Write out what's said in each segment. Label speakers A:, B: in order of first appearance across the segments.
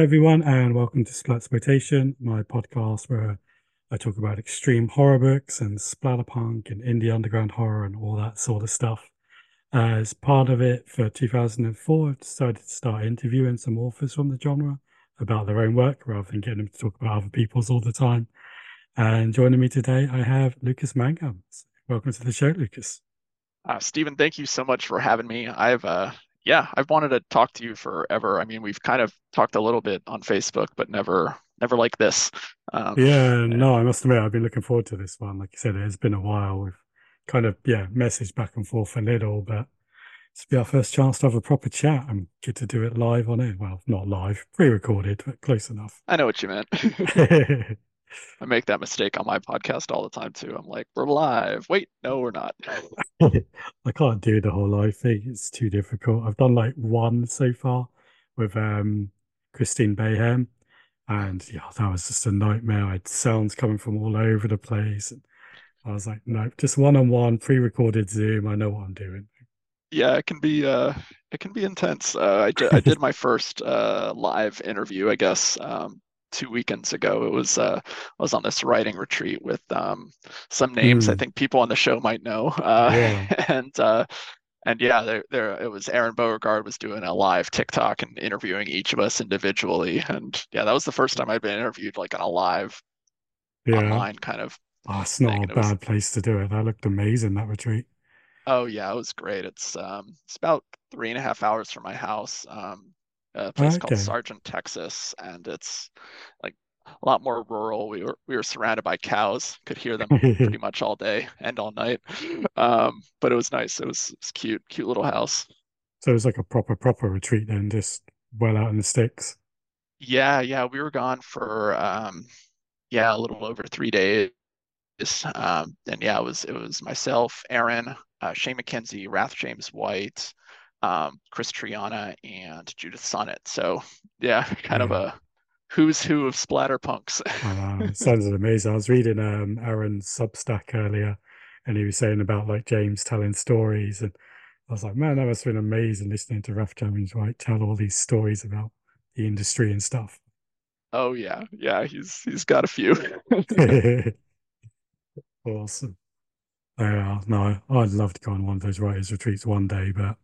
A: everyone, and welcome to Splatploitation, my podcast where I talk about extreme horror books and splatterpunk and indie underground horror and all that sort of stuff. As part of it for 2004, I decided to start interviewing some authors from the genre about their own work rather than getting them to talk about other people's all the time. And joining me today, I have Lucas Mangum. Welcome to the show, Lucas.
B: Uh, Stephen, thank you so much for having me. I've uh, yeah, I've wanted to talk to you forever. I mean, we've kind of talked a little bit on Facebook, but never, never like this.
A: Um, yeah, no, I must admit, I've been looking forward to this one. Like you said, it has been a while. We've kind of, yeah, messaged back and forth a little, but it's be our first chance to have a proper chat and get to do it live on it. Well, not live, pre-recorded, but close enough.
B: I know what you meant. I make that mistake on my podcast all the time too. I'm like, we're live. Wait, no, we're not.
A: I can't do the whole live thing. It's too difficult. I've done like one so far with um Christine Bayham. And yeah, that was just a nightmare. I had sounds coming from all over the place. And I was like, no, just one on one, pre-recorded Zoom. I know what I'm doing.
B: Yeah, it can be uh it can be intense. Uh, I, did, I did my first uh, live interview, I guess, um, two weekends ago. It was uh, I was on this writing retreat with um, some names mm. I think people on the show might know, uh, yeah. and uh, and yeah, there there it was Aaron Beauregard was doing a live TikTok and interviewing each of us individually, and yeah, that was the first time I'd been interviewed like on a live yeah. online kind of.
A: Oh, it's not thing. a bad was... place to do it. That looked amazing that retreat.
B: Oh yeah, it was great. It's um it's about three and a half hours from my house. Um a place okay. called Sargent, Texas, and it's like a lot more rural. We were we were surrounded by cows, could hear them pretty much all day and all night. Um, but it was nice. It was, it was cute, cute little house.
A: So it was like a proper proper retreat then, just well out in the sticks.
B: Yeah, yeah, we were gone for um, yeah, a little over three days. Um, and yeah, it was it was myself, Aaron, uh, Shane McKenzie, Wrath James White, um, Chris Triana and Judith Sonnet. So yeah, kind yeah. of a who's who of splatterpunks.
A: uh, sounds amazing. I was reading um, Aaron's Substack earlier, and he was saying about like James telling stories, and I was like, man, that must have been amazing listening to Wrath James White tell all these stories about the industry and stuff.
B: Oh yeah, yeah, he's he's got a few.
A: awesome. Yeah, no, I'd love to go on one of those writers' retreats one day, but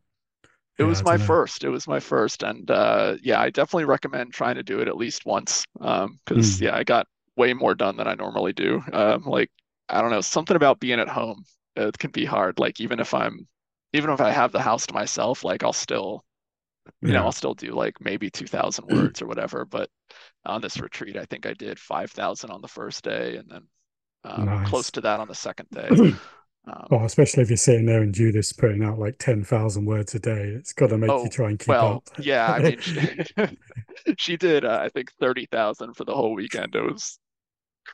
B: it yeah, was my first. It was my first, and uh, yeah, I definitely recommend trying to do it at least once. Um, because mm. yeah, I got way more done than I normally do. Um, like I don't know, something about being at home it can be hard. Like even if I'm, even if I have the house to myself, like I'll still, you yeah. know, I'll still do like maybe two thousand words or whatever. But on this retreat, I think I did five thousand on the first day, and then um, nice. close to that on the second day.
A: Um, oh, especially if you're sitting there and Judith's putting out like 10,000 words a day, it's got to make oh, you try and keep
B: well,
A: up.
B: yeah, I mean, she, she did, uh, I think, 30,000 for the whole weekend. It was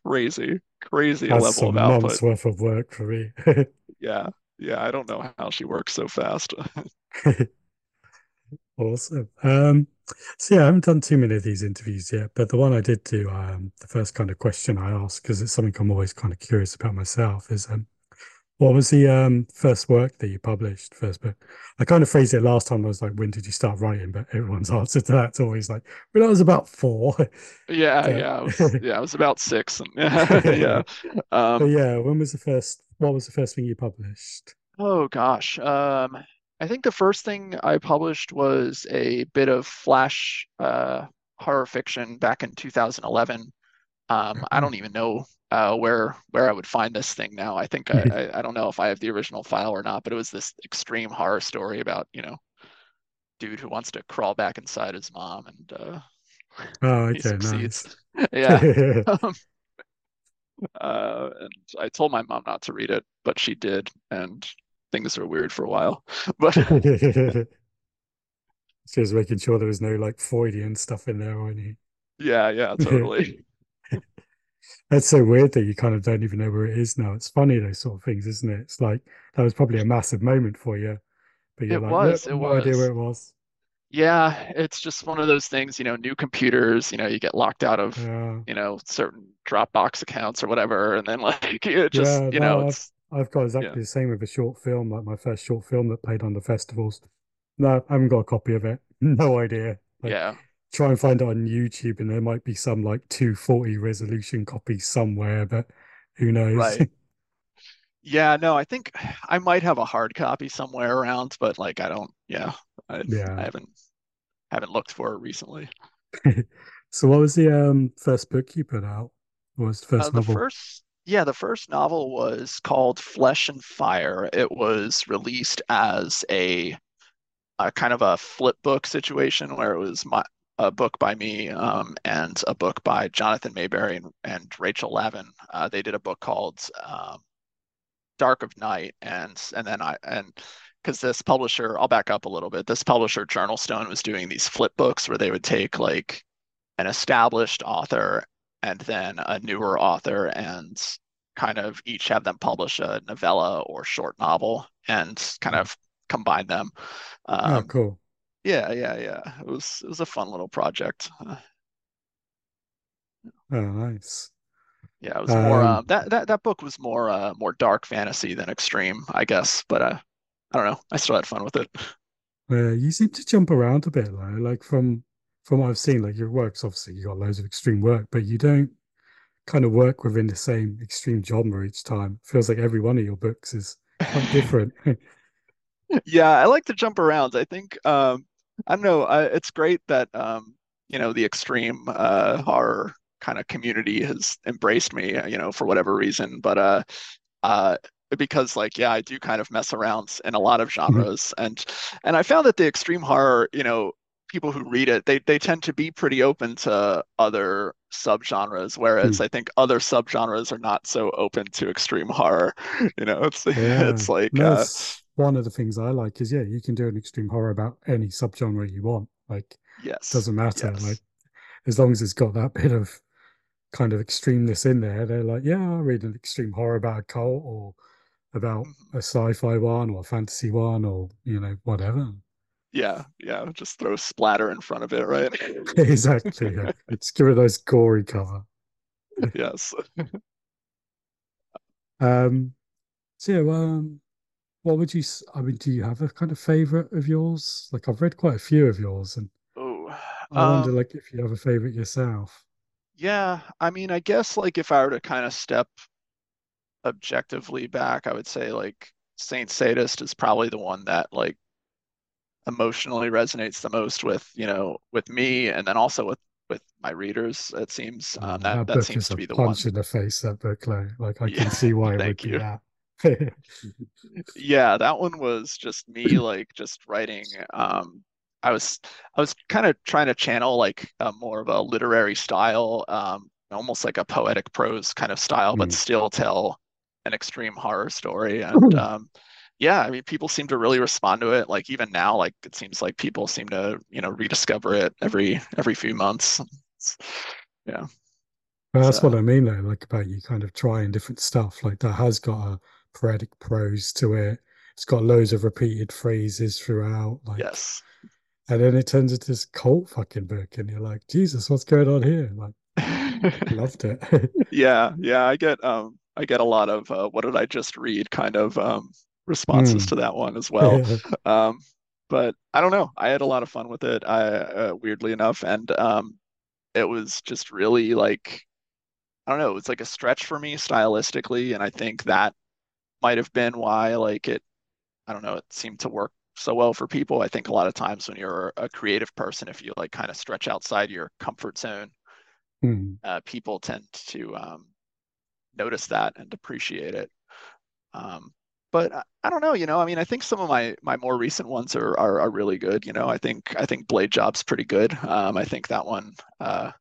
B: crazy, crazy
A: That's
B: level
A: of
B: output.
A: months worth of work for me.
B: yeah, yeah, I don't know how she works so fast.
A: awesome. Um, so yeah, I haven't done too many of these interviews yet, but the one I did do, um, the first kind of question I asked, because it's something I'm always kind of curious about myself, is um, what was the um, first work that you published? First book. I kind of phrased it last time. I was like, "When did you start writing?" But everyone's answer to that's always like, "When I was about four.
B: Yeah, yeah, I was, yeah. I was about six. And, yeah,
A: um, but yeah. When was the first? What was the first thing you published?
B: Oh gosh, um, I think the first thing I published was a bit of flash uh, horror fiction back in 2011. Um, I don't even know uh, where where I would find this thing now. I think I, I, I don't know if I have the original file or not, but it was this extreme horror story about you know dude who wants to crawl back inside his mom and uh,
A: oh okay, he succeeds.
B: Nice. yeah. um, uh, and I told my mom not to read it, but she did, and things were weird for a while. But
A: she was making sure there was no like Freudian stuff in there or anything.
B: Yeah, yeah, totally.
A: That's so weird that you kind of don't even know where it is now. It's funny those sort of things, isn't it? It's like that was probably a massive moment for you, but you're
B: it
A: like,
B: was,
A: no,
B: it was.
A: idea where it was.
B: Yeah, it's just one of those things, you know, new computers, you know, you get locked out of, yeah. you know, certain Dropbox accounts or whatever, and then like it just, yeah, you no, know,
A: I've, I've, got exactly yeah. the same with a short film, like my first short film that played on the festivals. No, I haven't got a copy of it. No idea.
B: Like, yeah.
A: Try and find it on YouTube, and there might be some like 240 resolution copy somewhere, but who knows?
B: Right. Yeah, no, I think I might have a hard copy somewhere around, but like I don't, yeah, I,
A: yeah,
B: I haven't haven't looked for it recently.
A: so, what was the um first book you put out? What was the first
B: uh, the
A: novel?
B: first, yeah, the first novel was called Flesh and Fire. It was released as a, a kind of a flip book situation where it was my a book by me um, and a book by Jonathan Maberry and, and Rachael Lavin. Uh, they did a book called um, Dark of Night, and and then I and because this publisher, I'll back up a little bit. This publisher, Journalstone, was doing these flip books where they would take like an established author and then a newer author and kind of each have them publish a novella or short novel and kind of combine them.
A: Um, oh, cool.
B: Yeah, yeah, yeah. It was it was a fun little project.
A: Oh, nice.
B: Yeah, it was um, more uh, that that that book was more uh, more dark fantasy than extreme, I guess. But uh, I don't know. I still had fun with it.
A: Uh, you seem to jump around a bit though. Like from from what I've seen, like your works obviously you got loads of extreme work, but you don't kind of work within the same extreme genre each time. It feels like every one of your books is quite different.
B: yeah, I like to jump around. I think um, I don't know. I, it's great that um, you know the extreme uh, horror kind of community has embraced me, you know, for whatever reason. But uh, uh, because like yeah, I do kind of mess around in a lot of mm-hmm. genres, mm-hmm. and and I found that the extreme horror, you know, people who read it, they they tend to be pretty open to other subgenres, whereas mm. I think other subgenres are not so open to extreme horror. You know, it's yeah. it's like
A: no, uh, one of the things I like is yeah, you can do an extreme horror about any subgenre you want. Like,
B: yes,
A: doesn't matter.
B: Yes.
A: Like, as long as it's got that bit of kind of extremeness in there, they're like, yeah, I'll read an extreme horror about a cult or about mm-hmm. a sci-fi one or a fantasy one or you know whatever.
B: Yeah, yeah, just throw splatter in front of it, right?
A: exactly. Yeah. It's give it a nice gory cover.
B: yes.
A: um. So, yeah, um, what would you? I mean, do you have a kind of favorite of yours? Like, I've read quite a few of yours, and
B: oh,
A: I wonder, um, like, if you have a favorite yourself.
B: Yeah, I mean, I guess like if I were to kind of step objectively back, I would say like Saint Sadist is probably the one that like emotionally resonates the most with you know with me and then also with with my readers it seems um, that that, that seems to be the
A: punch
B: one
A: in the face that book like, like i yeah, can see why it would you. be that
B: yeah that one was just me like just writing um i was i was kind of trying to channel like a, more of a literary style um almost like a poetic prose kind of style mm. but still tell an extreme horror story and um yeah, I mean, people seem to really respond to it. Like even now, like it seems like people seem to, you know, rediscover it every every few months. It's, yeah.
A: Well, that's so. what I mean though, like about you kind of trying different stuff. Like that has got a poetic prose to it. It's got loads of repeated phrases throughout. Like
B: yes.
A: And then it turns into this cult fucking book, and you're like, Jesus, what's going on here? Like, loved it.
B: yeah, yeah. I get um, I get a lot of uh, what did I just read? Kind of um, responses mm. to that one as well. um, but I don't know. I had a lot of fun with it. I uh, weirdly enough, and um, it was just really like I don't know. It's like a stretch for me stylistically, and I think that might have been why like it. I don't know. It seemed to work so well for people. I think a lot of times when you're a creative person, if you like kind of stretch outside your comfort zone,
A: mm.
B: uh, people tend to um, notice that and appreciate it. Um, but I, I, don't know, you know, I mean, I think some of my my more recent ones are are, are really good. You know, I think I think Blade Job's pretty good. Um, I think that one. Uh,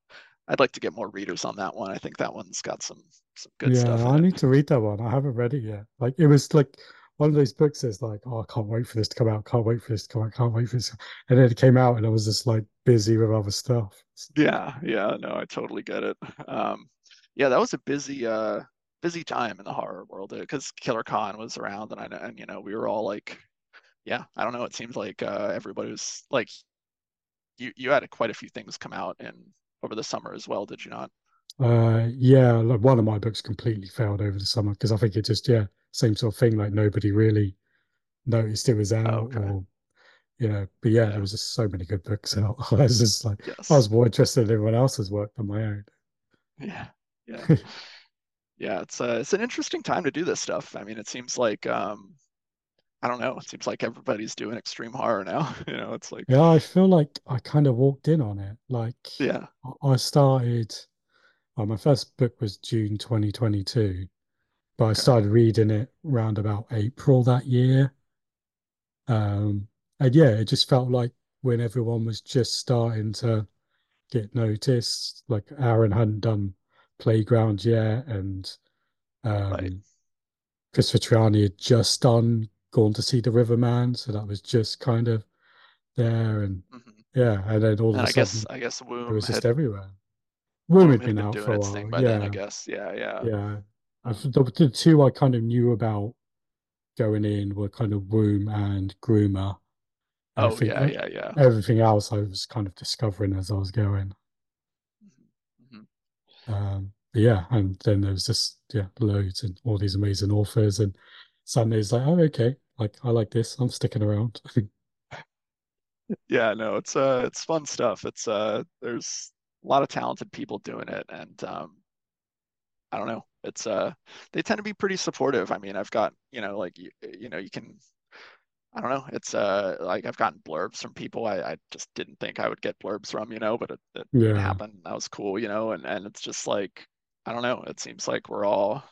B: I'd like to get more readers on that one. I think that one's got some some good
A: yeah,
B: stuff.
A: Yeah, I need to read that one. I haven't read it yet. Like it was like one of those books is like, oh, I can't wait for this to come out. Can't wait for this to come out. Can't wait for this. And then it came out, and I was just like busy with other stuff.
B: Yeah, yeah, no, I totally get it. Um, yeah, that was a busy uh busy time in the horror world because uh, Killer Con was around, and I and you know we were all like, yeah, I don't know. It seems like uh, everybody was like, you you had quite a few things come out in over the summer as well, did you not?
A: Uh, yeah, like one of my books completely failed over the summer because I think it just yeah same sort of thing. Like nobody really noticed it was out, oh, okay. or you know. But yeah,
B: Yeah.
A: there was just so many good books out. I was just like, I was more interested in everyone else's work than my own.
B: Yeah. Yeah. Yeah. It's uh, it's an interesting time to do this stuff. I mean, it seems like um, I don't know. It seems like everybody's doing extreme horror now. You know, it's like,
A: Yeah, I feel like I kind of walked in on it. Like
B: yeah.
A: I started, well, my first book was June 2022, but I started reading it around about April that year. Um, and yeah, it just felt like when everyone was just starting to get noticed, like Aaron hadn't done Playground yet, and
B: Right.
A: um, Kristopher Triana had just done Gone to See the Riverman, so that was just kind of there, and
B: hmm
A: yeah, and then all of
B: And
A: a
B: I guess
A: sudden
B: I guess
A: it
B: Womb
A: was just
B: had
A: everywhere. Room
B: Womb
A: had been
B: been
A: out for a while,
B: by then, I guess. Yeah, yeah.
A: yeah. The, the two I kind of knew about going in were kind of Womb and Groomer. I
B: oh yeah, yeah, yeah.
A: everything else I was kind of discovering as I was going.
B: hmm hmm
A: Um, yeah, and then there was just yeah, loads and all these amazing authors, and suddenly it's like, oh, okay, like I like this, I'm sticking around.
B: Yeah, no, it's uh it's fun stuff. It's uh there's a lot of talented people doing it and um I don't know. It's uh they tend to be pretty supportive. I mean, I've got, you know, like you, you know, you can I don't know. It's uh like I've gotten blurbs from people I, I just didn't think I would get blurbs from, you know, but it, it, it
A: Yeah,
B: happened. That was cool, you know, and and it's just like I don't know. It seems like we're all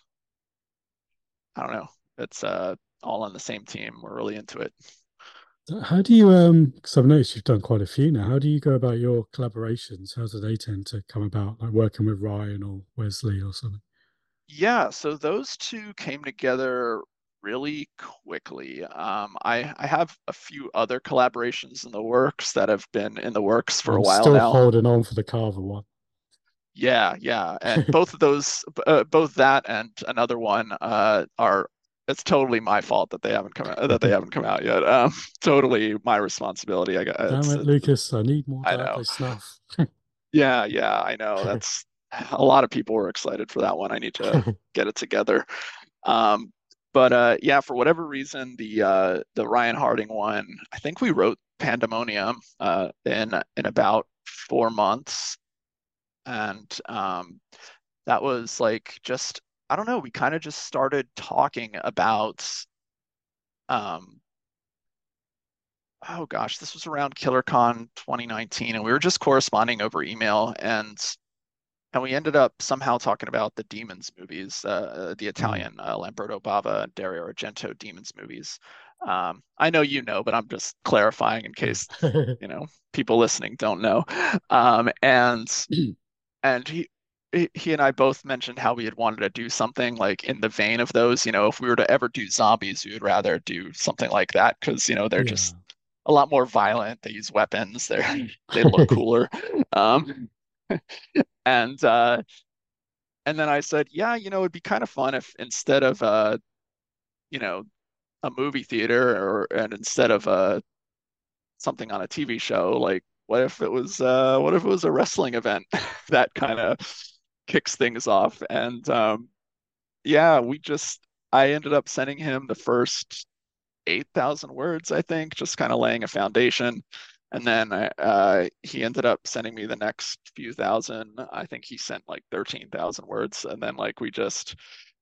B: I don't know. It's uh all on the same team. We're really into it.
A: how do you um? Because I've noticed you've done quite a few now. How do you go about your collaborations? How do they tend to come about? Like working with Ryan or Wesley or something?
B: Yeah, so those two came together really quickly. Um, I I have a few other collaborations in the works that have been in the works for a
A: I'm
B: while
A: still
B: now.
A: holding on for the Carver one.
B: Yeah, yeah, and both of those, uh, both that and another one, uh, are it's totally my fault that they haven't come out, that they haven't come out yet. Um, totally my responsibility. I got
A: Damn it, Lucas! I need more
B: I
A: snuff.
B: Yeah, yeah, I know. That's a lot of people were excited for that one. I need to get it together. Um, but uh, yeah, for whatever reason, the uh, the Ryan Harding one, I think we wrote Pandemonium uh, in in about four months, and um, that was like just I don't know. We kind of just started talking about um, oh gosh, this was around KillerCon 2019, and we were just corresponding over email, and and we ended up somehow talking about the Demons movies, uh, uh, the
A: Mm.
B: Italian uh, Lamberto Bava and Dario Argento Demons movies. Um, I know you know, but I'm just clarifying in case you know people listening don't know. Um, and and he he and I both mentioned how we had wanted to do something like in the vein of those. You know, if we were to ever do zombies, we would rather do something like that because you know they're
A: Yeah.
B: just a lot more violent. They use weapons. They're they look cooler. Um, and uh, and then I said, yeah, you know, it'd be kind of fun if instead of uh, you know, a movie theater or and instead of uh something on a TV show, like what if it was uh what if it was a wrestling event that kind of kicks things off? And um yeah, we just I ended up sending him the first 8,000 words, I think, just kind of laying a foundation. And then uh, he ended up sending me the next few thousand. I think he sent like 13,000 words. And then like we just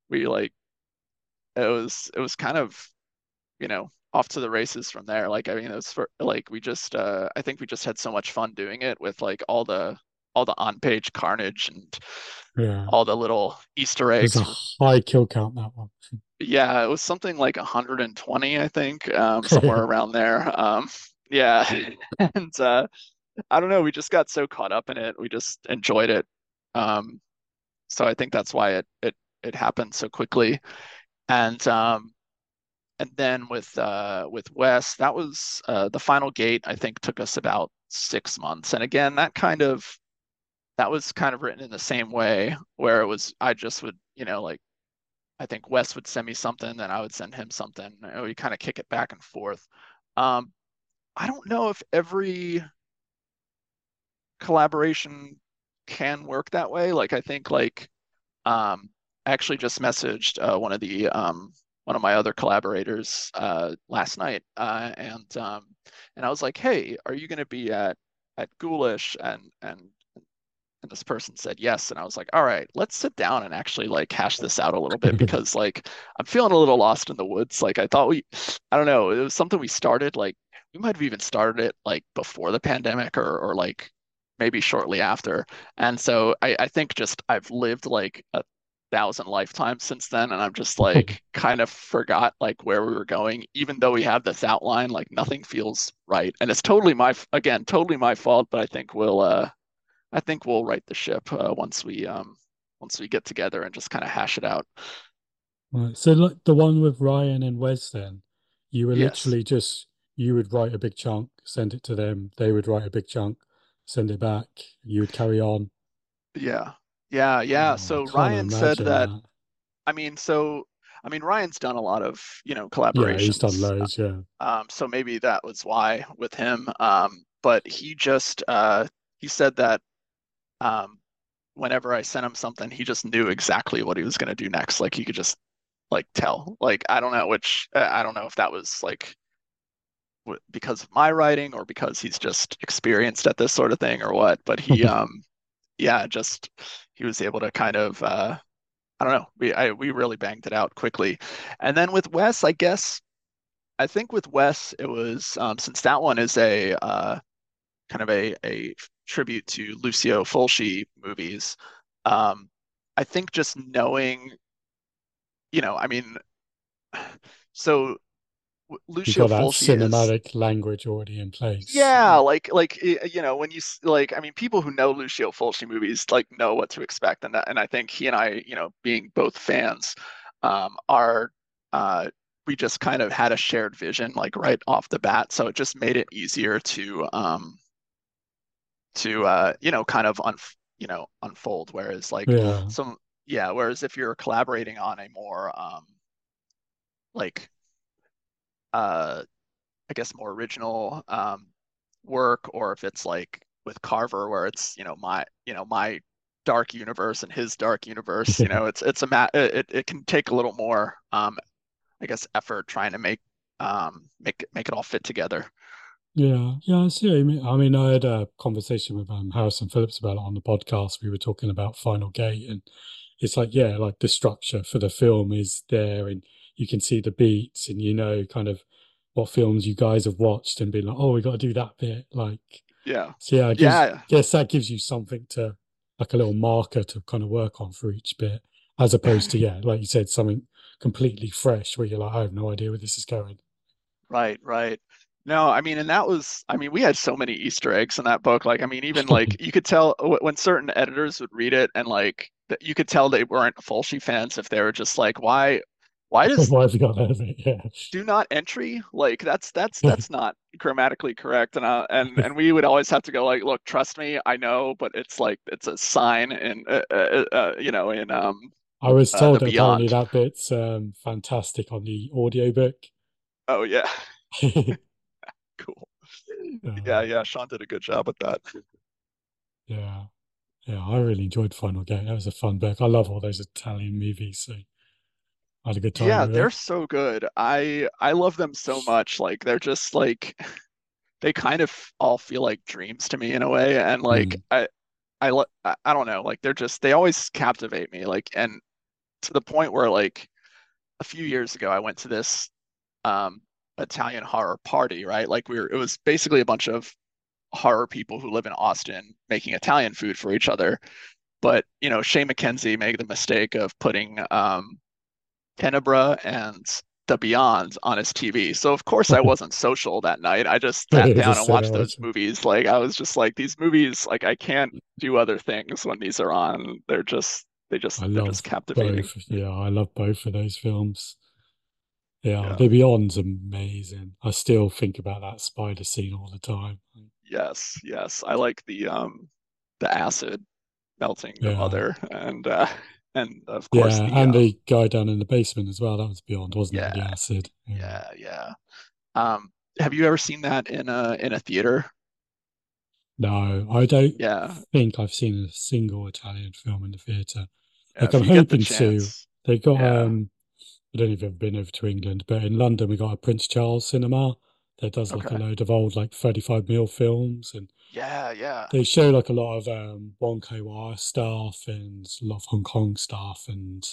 B: we like it was it was kind of you know off to the races from there like i mean it was for like we just uh i think we just had so much fun doing it with like all the all the on-page carnage and
A: Yeah.
B: all the little easter
A: There's a
B: eggs
A: high kill count that one.
B: yeah it was something like 120 i think um somewhere around there um yeah and uh i don't know we just got so caught up in it we just enjoyed it um so i think that's why it it it happened so quickly and um and then with uh, with Wes, that was uh, the final gate. I think took us about six months. And again, that kind of that was kind of written in the same way, where it was I just would you know like I think Wes would send me something, then I would send him something, and we kind of kick it back and forth. Um, I don't know if every collaboration can work that way. Like I think like um, I actually just messaged uh, one of the um, writers, uh, Dario Argento, and I was like, "Hey, you know, one of my other collaborators uh, last night, uh, and um, and I was like, "Hey, are you going to be at at Ghoulish?" And and and this person said yes, and I was like, "All right, let's sit down and actually like hash this out a little bit because like I'm feeling a little lost in the woods. Like I thought we, I don't know, it was something we started like we might have even started it like before the pandemic or or like maybe shortly after. And so I, I think just I've lived like a thousand lifetimes since then and i'm just like kind of forgot like where we were going even though we have this outline like nothing feels right and it's totally my again totally my fault but i think we'll uh i think we'll right the ship uh, once we um once we get together and just kind of hash it out
A: right so like the one with ryan and wes then you were yes. literally just you would write a big chunk send it to them they would write a big chunk send it back you would carry on
B: yeah yeah, yeah. Oh, so Ryan said that, that, I mean, so I mean Ryan's done a lot of, you know, collaborations. Yeah,
A: he's done loads, yeah.
B: Um, so maybe that was why with him. Um, but he just uh he said that um whenever I sent him something, he just knew exactly what he was gonna do next. Like he could just like tell. Like I don't know which I don't know if that was like because of my writing or because he's just experienced at this sort of thing or what but he um yeah just he was able to kind of uh, I don't know. We I, we really banged it out quickly, and then with Wes, I guess I think with Wes it was um, since that one is a uh, kind of a a tribute to Lucio Fulci movies. Um, I think just knowing, you know, I mean, so Lucio
A: that cinematic is, language already in place.
B: Yeah, like like you know when you like I mean people who know Lucio Fulci movies like know what to expect and that and I think he and I you know being both fans um, are uh, we just kind of had a shared vision like right off the bat so it just made it easier to um to uh you know kind of un you know unfold whereas like yeah. some yeah whereas if you're collaborating on a more um like uh, I guess more original um, work, or if it's like with Carver, where it's you know my you know my dark universe and his dark universe. you know, it's it's a mat. It it can take a little more, um, I guess, effort trying to make um make make it all fit together.
A: Yeah, yeah, I see. I mean, I mean, I had a conversation with um, Harrison Phillips about it on the podcast. We were talking about Final Gate, and it's like, yeah, like the structure for the film is there, and you can see the beats and you know kind of what films you guys have watched and be like, oh, we got to do that bit. Like,
B: yeah.
A: So yeah, I guess, yeah. guess that gives you something to like a little marker to kind of work on for each bit, as opposed to yeah, like you said, something completely fresh where you're like, I have no idea where this is going.
B: Right, right. No, I mean, and that was, I mean, we had so many Easter eggs in that book. Like, I mean, even like you could tell when certain editors would read it and like you could tell they weren't Fulci fans if they were just like, why, why does
A: why has he got that of it? Yeah.
B: Do not entry like that's that's that's not grammatically correct, and uh, and and we would always have to go like, look, trust me, I know, but it's like it's a sign in uh, uh, uh you know in um.
A: I was uh, told that apparently that bit's um fantastic on the audiobook.
B: Oh yeah. Cool. yeah, yeah. Sean did a good job with that.
A: Yeah. Yeah, I really enjoyed Final Gate. That was a fun book. I love all those Italian movies. So I had a good time.
B: Yeah, they're so good. I I love them so much. Like they're just like they kind of all feel like dreams to me in a way. And like mm. I I I don't know, like they're just they always captivate me. Like and to the point where like a few years ago I went to this um Italian horror party, right? Like we were it was basically a bunch of horror people who live in Austin making Italian food for each other. But you know, Shane McKenzie made the mistake of putting um Tenebrae and The Beyond on his TV. So of course I wasn't social that night. I just sat down and watched those movies. Like I was just like these movies. Like I can't do other things when these are on. They're just they just I they're just captivating.
A: Both. Yeah, I love both of those films. Yeah, yeah, The Beyond's amazing. I still think about that spider scene all the time.
B: Yes, yes. I like the um the acid melting the yeah. mother and uh and of course,
A: yeah, the, and um, the guy down in the basement as well. That was beyond, wasn't
B: yeah,
A: it? The acid.
B: Yeah. yeah, yeah. Um, have you ever seen that in a in a theater?
A: No, I don't.
B: Yeah.
A: think I've seen a single Italian film in the theater. Yeah, like I'm hoping to. They got um, I don't know if you've been over to England, but in London we got a Prince Charles cinema that does like
B: Okay.
A: a load of old like 35 mil films and
B: Yeah, yeah.
A: they show like a lot of um Wong Kar-wai stuff and a lot of Hong Kong stuff and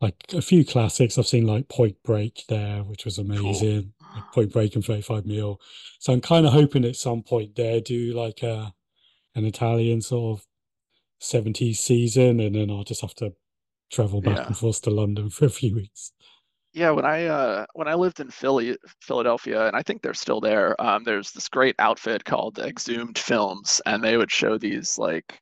A: like a few classics. I've seen like Point Break there, which was
B: Cool.
A: amazing. Like Point Break and 35 mil. So I'm kind of hoping at some point there do like a an Italian sort of 70s season and then I'll just have to travel back
B: Yeah.
A: and forth to London for a few weeks.
B: Yeah, when I uh when I lived in Philly, Philadelphia, and I think they're still there, um, there's this great outfit called Exhumed Films, and they would show these like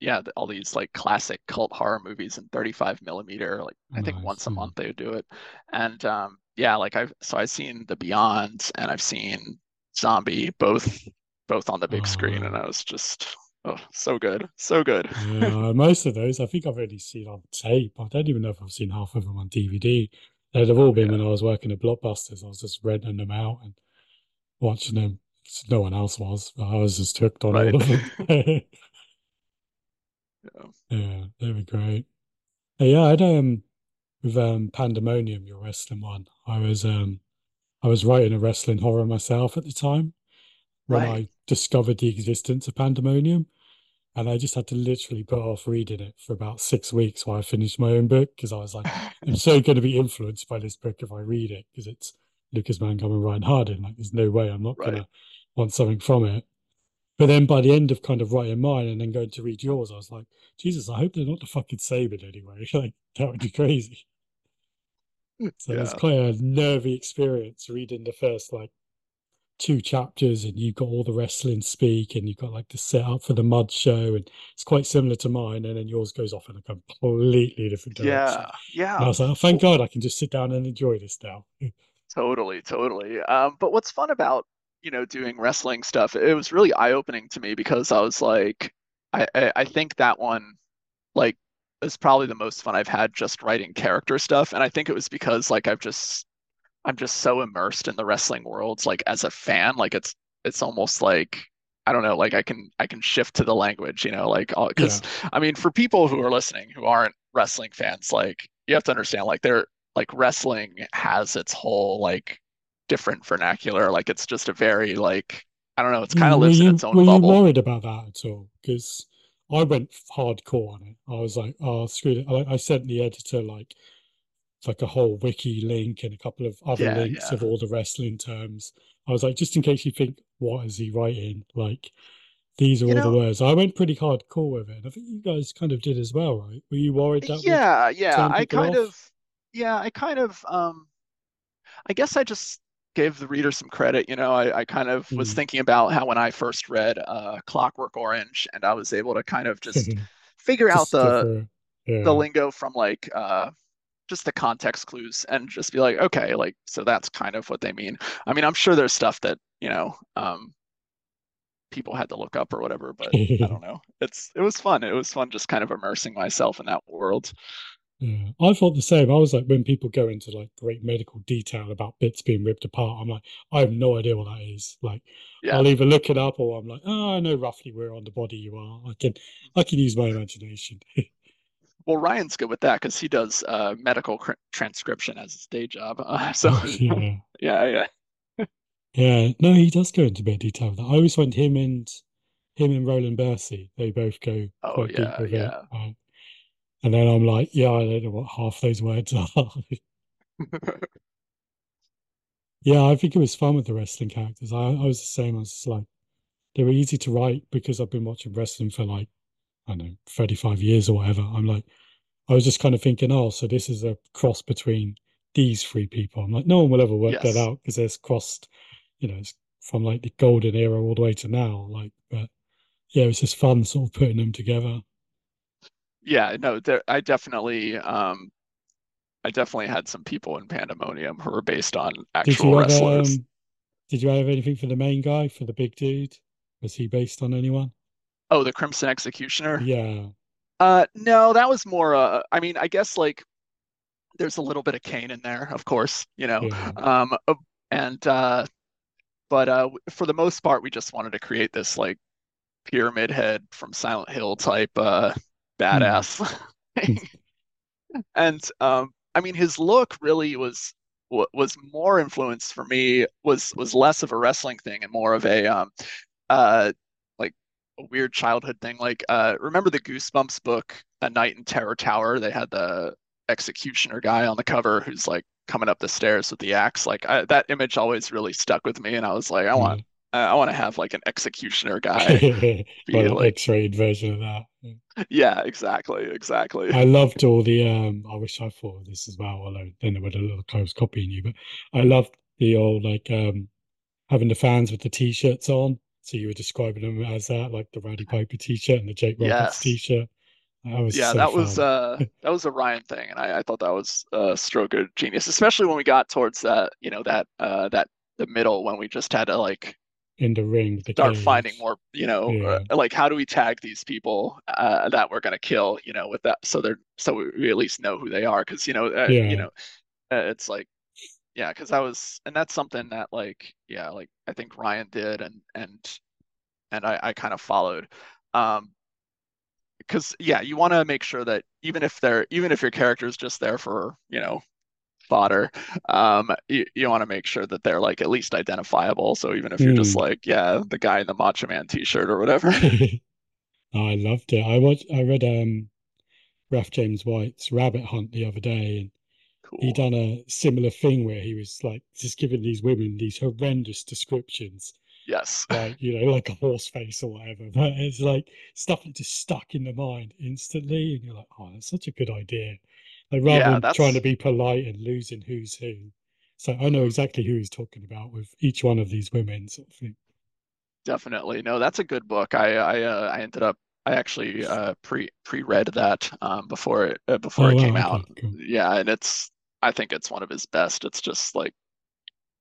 B: yeah, all these like classic cult horror movies in 35 millimeter. Like I think
A: Nice.
B: once a month they would do it. And um yeah, like I've so I've seen The Beyond and I've seen Zombie both both on the big
A: Oh,
B: screen, and. I was just oh so good, so good.
A: Yeah, most of those I think I've only seen on tape. I don't even know if I've seen half of them on DVD. They'd have all been when I was working at Blockbusters. I was just renting them out and watching them. No one else was, but I was just hooked on
B: right.
A: all of them.
B: Yeah.
A: Yeah, they were great. Yeah, I had um with um Pandemonium, your wrestling one. I was um I was writing a wrestling horror myself at the time when
B: Right.
A: I discovered the existence of Pandemonium. And I just had to literally put off reading it for about six weeks while I finished my own book because I was like, I'm so going to be influenced by this book if I read it because it's Lucas Mangum and Ryan Harding. Like, there's no way I'm not going to want something from it. But then by the end of kind of writing mine and then going to read yours, I was like, Jesus, I hope they're not the fucking same it anyway. Like, that would be crazy. Hmm, so it was
B: Yeah.
A: quite a nervy experience reading the first like two chapters and you've got all the wrestling speak and you've got like the setup for the mud show and it's quite similar to mine and then yours goes off in a completely different direction.
B: Yeah.
A: And I
B: Yeah.
A: was like, oh, thank God I can just sit down and enjoy this now.
B: Totally, totally. Um, but what's fun about, you know, doing wrestling stuff, it was really eye-opening to me because I was like, I, I, I think that one, like, is probably the most fun I've had just writing character stuff. And I think it was because like I've just I'm just so immersed in the wrestling worlds, like as a fan, like it's it's almost like I don't know, like I can I can shift to the language, you know, like uh, because
A: Yeah.
B: I mean, for people who are listening who aren't wrestling fans, like you have to understand, like they're like wrestling has its whole like different vernacular, like it's just a very like I don't know, it's kind of
A: Were
B: lives in its own
A: were you worried about that at all? Because I went hardcore on it. I was like, oh, screw it. I, I sent the editor like like a whole wiki link and a couple of other
B: Yeah,
A: links
B: yeah.
A: of all the wrestling terms. I was like, just in case you think, what is he writing? Like, these are
B: You
A: all the words. I went pretty hardcore with it. I think you guys kind of did as well, right? Were you worried that
B: yeah, yeah. I kind
A: off?
B: of yeah, I kind of um I guess I just gave the reader some credit. You know, I, I kind of was
A: Mm.
B: thinking about how when I first read uh, Clockwork Orange, and I was able to kind of just figure out
A: Just
B: the
A: it.
B: the lingo from like uh, just the context clues, and just be like, okay, like so that's kind of what they mean. I mean, I'm sure there's stuff that you know um, people had to look up or whatever, but I don't know. It's it was fun. It was fun just kind of immersing myself in that world.
A: Yeah, I thought the same. I was like, when people go into like great medical detail about bits being ripped apart, I'm like, I have no idea what that is. Like,
B: Yeah.
A: I'll either look it up or I'm like, oh, I know roughly where on the body you are. I can, I can use my imagination.
B: Well, Ryan's good with that because he does uh, medical cr transcription as his day job. Uh, so
A: Oh yeah,
B: yeah, yeah.
A: yeah. No, he does go into a bit of detail with that. I always find him and him and Roland Bercy, they both go
B: Oh
A: quite deep
B: yeah,
A: with it.
B: yeah.
A: Um, and then I'm like, yeah, I don't know what half those words are. Yeah, I think it was fun with the wrestling characters. I, I was the same. I was just like, they were easy to write because I've been watching wrestling for like, I don't know, 35 years or whatever. I'm like, I was just kind of thinking, oh, so this is a cross between these three people. I'm like, no one will ever work that out because there's crossed, you know, it's from like the golden era all the way to now. Like, but yeah, it was just fun sort of putting them together.
B: Yeah, no, there, I definitely um I definitely had some people in Pandemonium who were based on
A: Did
B: actual
A: have
B: wrestlers.
A: um did you have anything for the main guy, for the big dude? Was he based on anyone?
B: Oh, the Crimson Executioner.
A: Yeah,
B: Uh no, that was more uh I mean, I guess like there's a little bit of Kane in there, of course, you know.
A: yeah.
B: Um uh, and uh but uh for the most part we just wanted to create this like pyramid head from Silent Hill type uh
A: Hmm.
B: badass. And um I mean, his look really was was more influenced for me was was less of a wrestling thing and more of a um uh a weird childhood thing. Like uh remember the Goosebumps book, A Night in Terror Tower? They had the executioner guy on the cover who's like coming up the stairs with the axe. Like I, that image always really stuck with me, and I was like, I want, mm. I want to have like an executioner guy,
A: be like X-rated version of that.
B: Yeah, exactly, exactly.
A: I loved all the. um I wish I thought of this as well, although then it would have a little close copying you. But I loved the old like um having the fans with the t-shirts on. So you were describing them as that, like the Roddy Piper t-shirt and the Jake Roberts yes. t-shirt.
B: That was yeah, so that fun. was uh that was a Ryan thing, and I, I thought that was a stroke of genius, especially when we got towards that, you know, that uh that the middle when we just had to like
A: in the ring
B: the start finding more, you know, yeah. uh, like how do we tag these people uh, that we're gonna kill, you know, with that, so they're so we at least know who they are, because you know, uh, yeah. you know, uh, it's like yeah, because that was, and that's something that like yeah, like I think Ryan did, and and and I I kind of followed. Um, because yeah, you want to make sure that even if they're even if your character is just there for you know fodder, um, you, you want to make sure that they're like at least identifiable. So even if you're mm. just hmm. like yeah, the guy in the Macho Man T-shirt or whatever.
A: oh, I loved it. I watched. I read um, Wrath James White's Rabbit Hunt the other day, and cool. he done a similar thing where he was like just giving these women these horrendous descriptions
B: Yes.
A: Like, you know, like a horse face or whatever. But it's like stuff that just stuck in the mind instantly. And you're like, oh, that's such a good idea. Like rather yeah, than that's... trying to be polite and losing who's who. So I know exactly who he's talking about with each one of these women sort of thing.
B: Definitely. No, that's a good book. I I uh, I ended up I actually uh, pre pre read that um, before it uh, before oh, it came wow, out. cool. Yeah, and it's I think it's one of his best. It's just like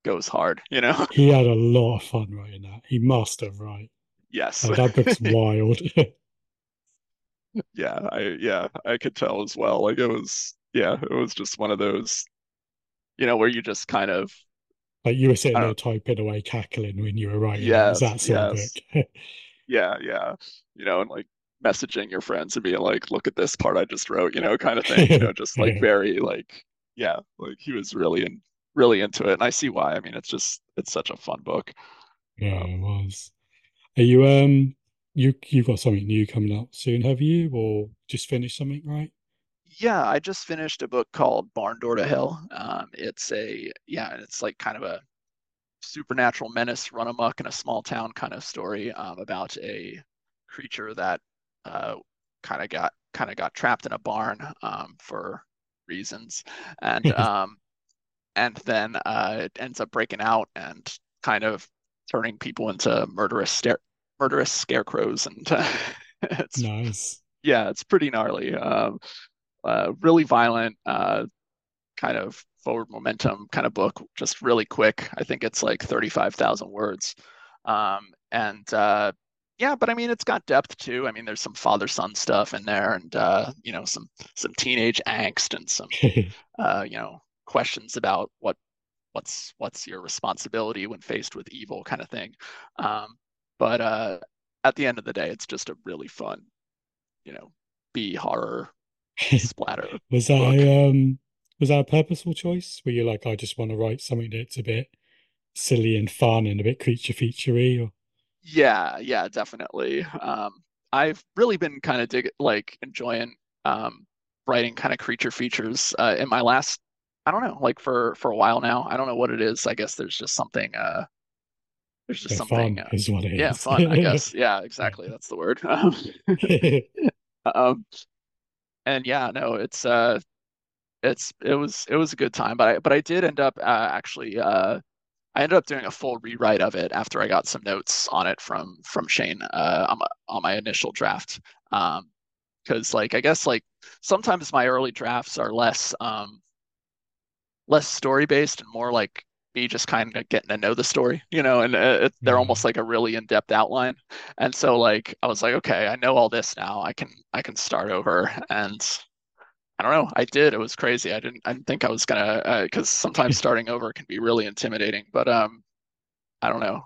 B: goes hard, you know?
A: He had a lot of fun writing that. He must have, right?
B: Yes.
A: Oh, that book's wild.
B: yeah, I yeah, I could tell as well. Like it was yeah, it was just one of those, you know, where you just kind of
A: like you were sitting there typing away cackling when you were writing. Yes, that sort yes. of book.
B: yeah, yeah. You know, and like messaging your friends and being like, look at this part I just wrote, you know, kind of thing. You know, just like very like yeah, like he was really in really into it, and I see why. I mean, it's just it's such a fun book.
A: Yeah, it was. Are you um you you've got something new coming up soon, have you, or just finished something, right?
B: Yeah, I just finished a book called Barn Door to Hell. Um, it's a yeah, it's like kind of a supernatural menace run amok in a small town kind of story um, about a creature that uh, kind of got kind of got trapped in a barn um, for reasons, and um, and then uh, it ends up breaking out and kind of turning people into murderous stare- murderous scarecrows and uh,
A: it's nice.
B: Yeah it's pretty gnarly. Um, uh, really violent uh, kind of forward momentum kind of book just really quick. I think it's like 35000 words. Um, and uh, yeah but i mean it's got depth too. I mean there's some father son stuff in there and uh, you know some some teenage angst and some uh, you know questions about what what's what's your responsibility when faced with evil kind of thing. Um, but uh, at the end of the day it's just a really fun you know b horror splatter
A: was that book. a um was that a purposeful choice? Where you're like i just want to write something that's a bit silly and fun and a bit creature featurey or
B: yeah yeah definitely um i've really been kind of dig like enjoying um writing kind of creature features uh, in my last I don't know, like for for a while now. I don't know what it is. I guess there's just something. uh There's just something.
A: Fun uh, is what it
B: yeah, is. fun. I guess. Yeah, exactly. That's the word. um, and yeah, no, it's uh, it's it was it was a good time. But I but I did end up uh, actually uh, I ended up doing a full rewrite of it after I got some notes on it from from Shane uh, on my on my initial draft. Um, because like I guess like sometimes my early drafts are less um less story based and more like me just kind of getting to know the story, you know, and uh, it, they're almost like a really in-depth outline. And so like I was like, okay, I know all this now. I can I can start over. And I don't know, I did. It was crazy. I didn't I didn't think I was gonna because uh, sometimes starting over can be really intimidating. But um, I don't know.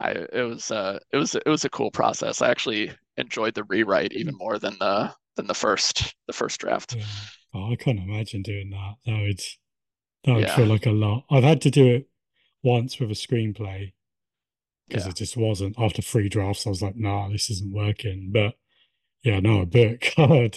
B: I it was uh it was it was a cool process. I actually enjoyed the rewrite even more than the than the first the first draft.
A: Yeah. Oh, I can't imagine doing that. That would that would
B: Yeah.
A: feel like a lot. I've had to do it once with a screenplay because
B: Yeah.
A: it just wasn't. After three drafts, I was like, nah, this isn't working. But yeah, no, a book. I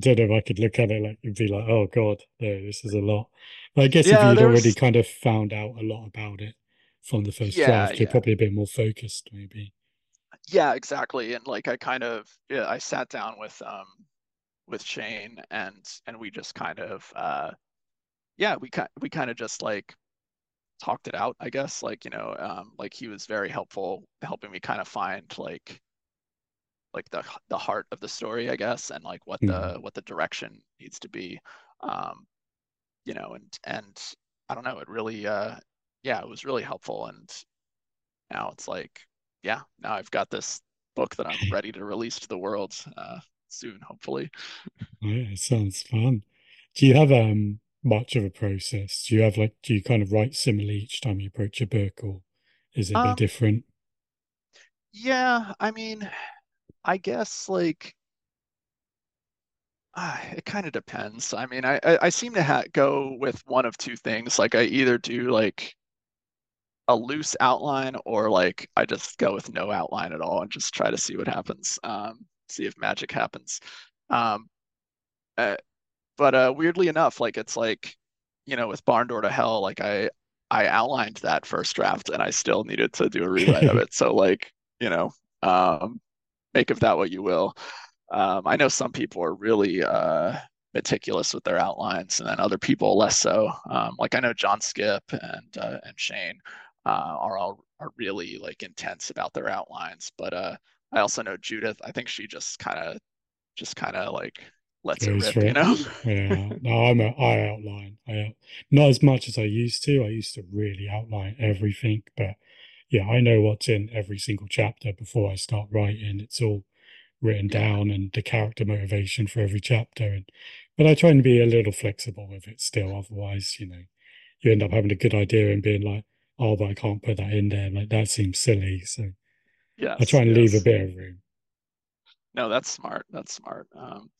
A: don't know if I could look at it like and be like, oh God, no, this is a lot. But I guess if you'd already
B: there's
A: kind of found out a lot about it from the first
B: yeah,
A: draft, you're
B: yeah.
A: probably a bit more focused, maybe.
B: Yeah, exactly. And like I kind of yeah, I sat down with um with Shane and and we just kind of uh yeah, we kind we kind of just like talked it out, I guess. Like, you know, um like he was very helpful helping me kind of find like like the the heart of the story, I guess, and like what
A: Mm.
B: the what the direction needs to be. Um, you know, and and I don't know, it really uh yeah, it was really helpful and now it's like yeah, now I've got this book that I'm ready to release to the world uh soon, hopefully.
A: Yeah, it sounds fun. Do you have um much of a process? Do you have like do you kind of write similarly each time you approach a book, or is it a bit
B: Um,
A: different?
B: yeah, I mean, I guess like ah, it kind of depends. I mean, I I, I seem to ha go with one of two things. Like I either do like a loose outline or like I just go with no outline at all and just try to see what happens. Um, see if magic happens. Um, uh, but uh, weirdly enough, like it's like, you know, with Barn Door to Hell, like I I outlined that first draft and I still needed to do a rewrite of it. So like, you know, um, make of that what you will. Um, I know some people are really uh, meticulous with their outlines, and then other people less so. Um, like I know John Skipp and uh, and Shane uh, are all are really like intense about their outlines, but uh, I also know Judith. I think she just kind of just kind of like lets it
A: Goes
B: rip,
A: for
B: you know?
A: Yeah, no, I'm a I outline. I out, not as much as I used to. I used to really outline everything, but yeah, I know what's in every single chapter before I start writing. It's all written down and the character motivation for every chapter. And but I try and be a little flexible with it still. Otherwise, you know, you end up having a good idea and being like, oh, but I can't put that in there. Like that seems silly. So yeah, I try
B: yes,
A: and leave a bit of room.
B: No, that's smart. That's smart. Um,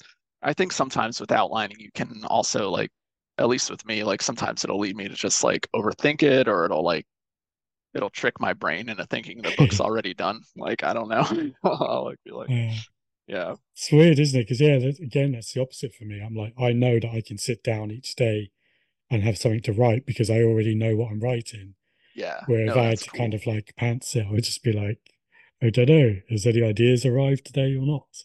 B: I think sometimes with outlining, you can also like, at least with me, like sometimes it'll lead me to just like overthink it, or it'll like it'll trick my brain into thinking the book's already done. Like I don't know. I'll like be like,
A: Yeah.
B: yeah,
A: It's weird, isn't it? Because yeah, that, again, that's the opposite for me. I'm like, I know that I can sit down each day and have something to write because I already know what I'm writing.
B: yeah.
A: Where if I had to kind of like pants it, I would just be like, I don't know, has any ideas arrived today or not?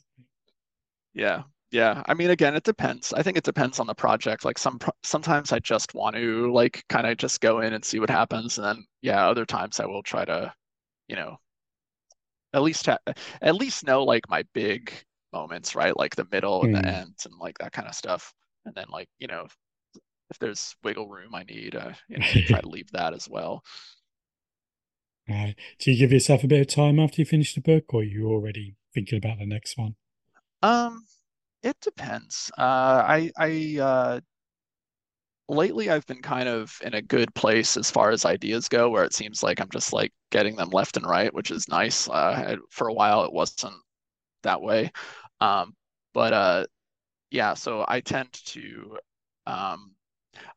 B: Yeah, yeah. I mean, again, it depends. I think it depends on the project. Like some sometimes I just want to like kind of just go in and see what happens, and then yeah, other times I will try to, you know, at least ha at least know like my big moments, right? Like the middle and the
A: Hmm.
B: end and like that kind of stuff. And then like, you know, if there's wiggle room I need, uh, you know, try to leave that as well.
A: Right. Do you give yourself a bit of time after you finish the book, or are you already thinking about the next one?
B: Um, it depends. Uh, I I uh lately I've been kind of in a good place as far as ideas go, where it seems like I'm just like getting them left and right, which is nice. Uh, for a while it wasn't that way. Um, but uh, yeah, so I tend to um,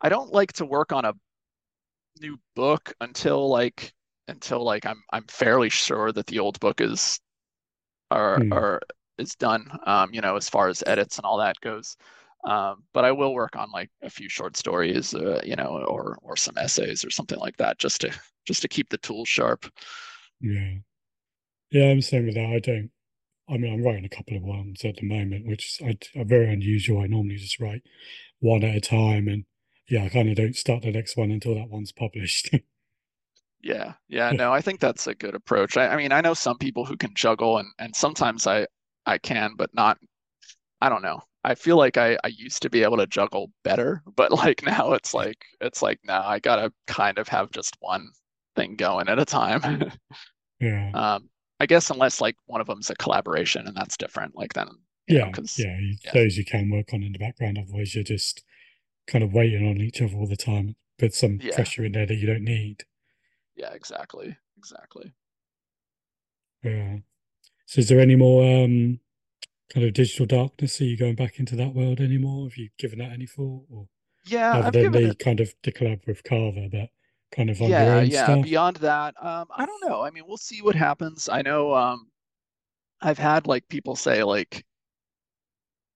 B: I don't like to work on a new book until like until like I'm I'm fairly sure that the old book is or
A: Hmm.
B: or is done. Um, you know, as far as edits and all that goes. Um, but I will work on like a few short stories, uh, you know, or or some essays or something like that, just to just to keep the tools sharp.
A: Yeah. Yeah, I'm same with that. I don't, I mean, I'm writing a couple of ones at the moment, which is I, very unusual. I normally just write one at a time, and yeah, I kind of don't start the next one until that one's published.
B: Yeah, yeah, no, I think that's a good approach. I, I mean, I know some people who can juggle, and and sometimes I I can, but not. I don't know. I feel like I I used to be able to juggle better, but like now it's like it's like now I gotta kind of have just one thing going at a time.
A: Yeah.
B: Um, I guess unless like one of them's a collaboration, and that's different. Like then,
A: Yeah.
B: because
A: Yeah. you-
B: yeah,
A: Those you can work on in the background. Otherwise, you're just kind of waiting on each other all the time. Put some
B: yeah,
A: pressure in there that you don't need.
B: yeah, exactly, exactly.
A: Yeah. So is there any more um kind of digital darkness? Are you going back into that world anymore? Have you given that any thought, or
B: yeah,
A: other
B: I've
A: than the
B: it.
A: kind of the collab with Carver, but kind of on your
B: Yeah,
A: own
B: yeah.
A: stuff?
B: Beyond that, um, I don't know. I mean, we'll see what happens. I know um, I've had like people say like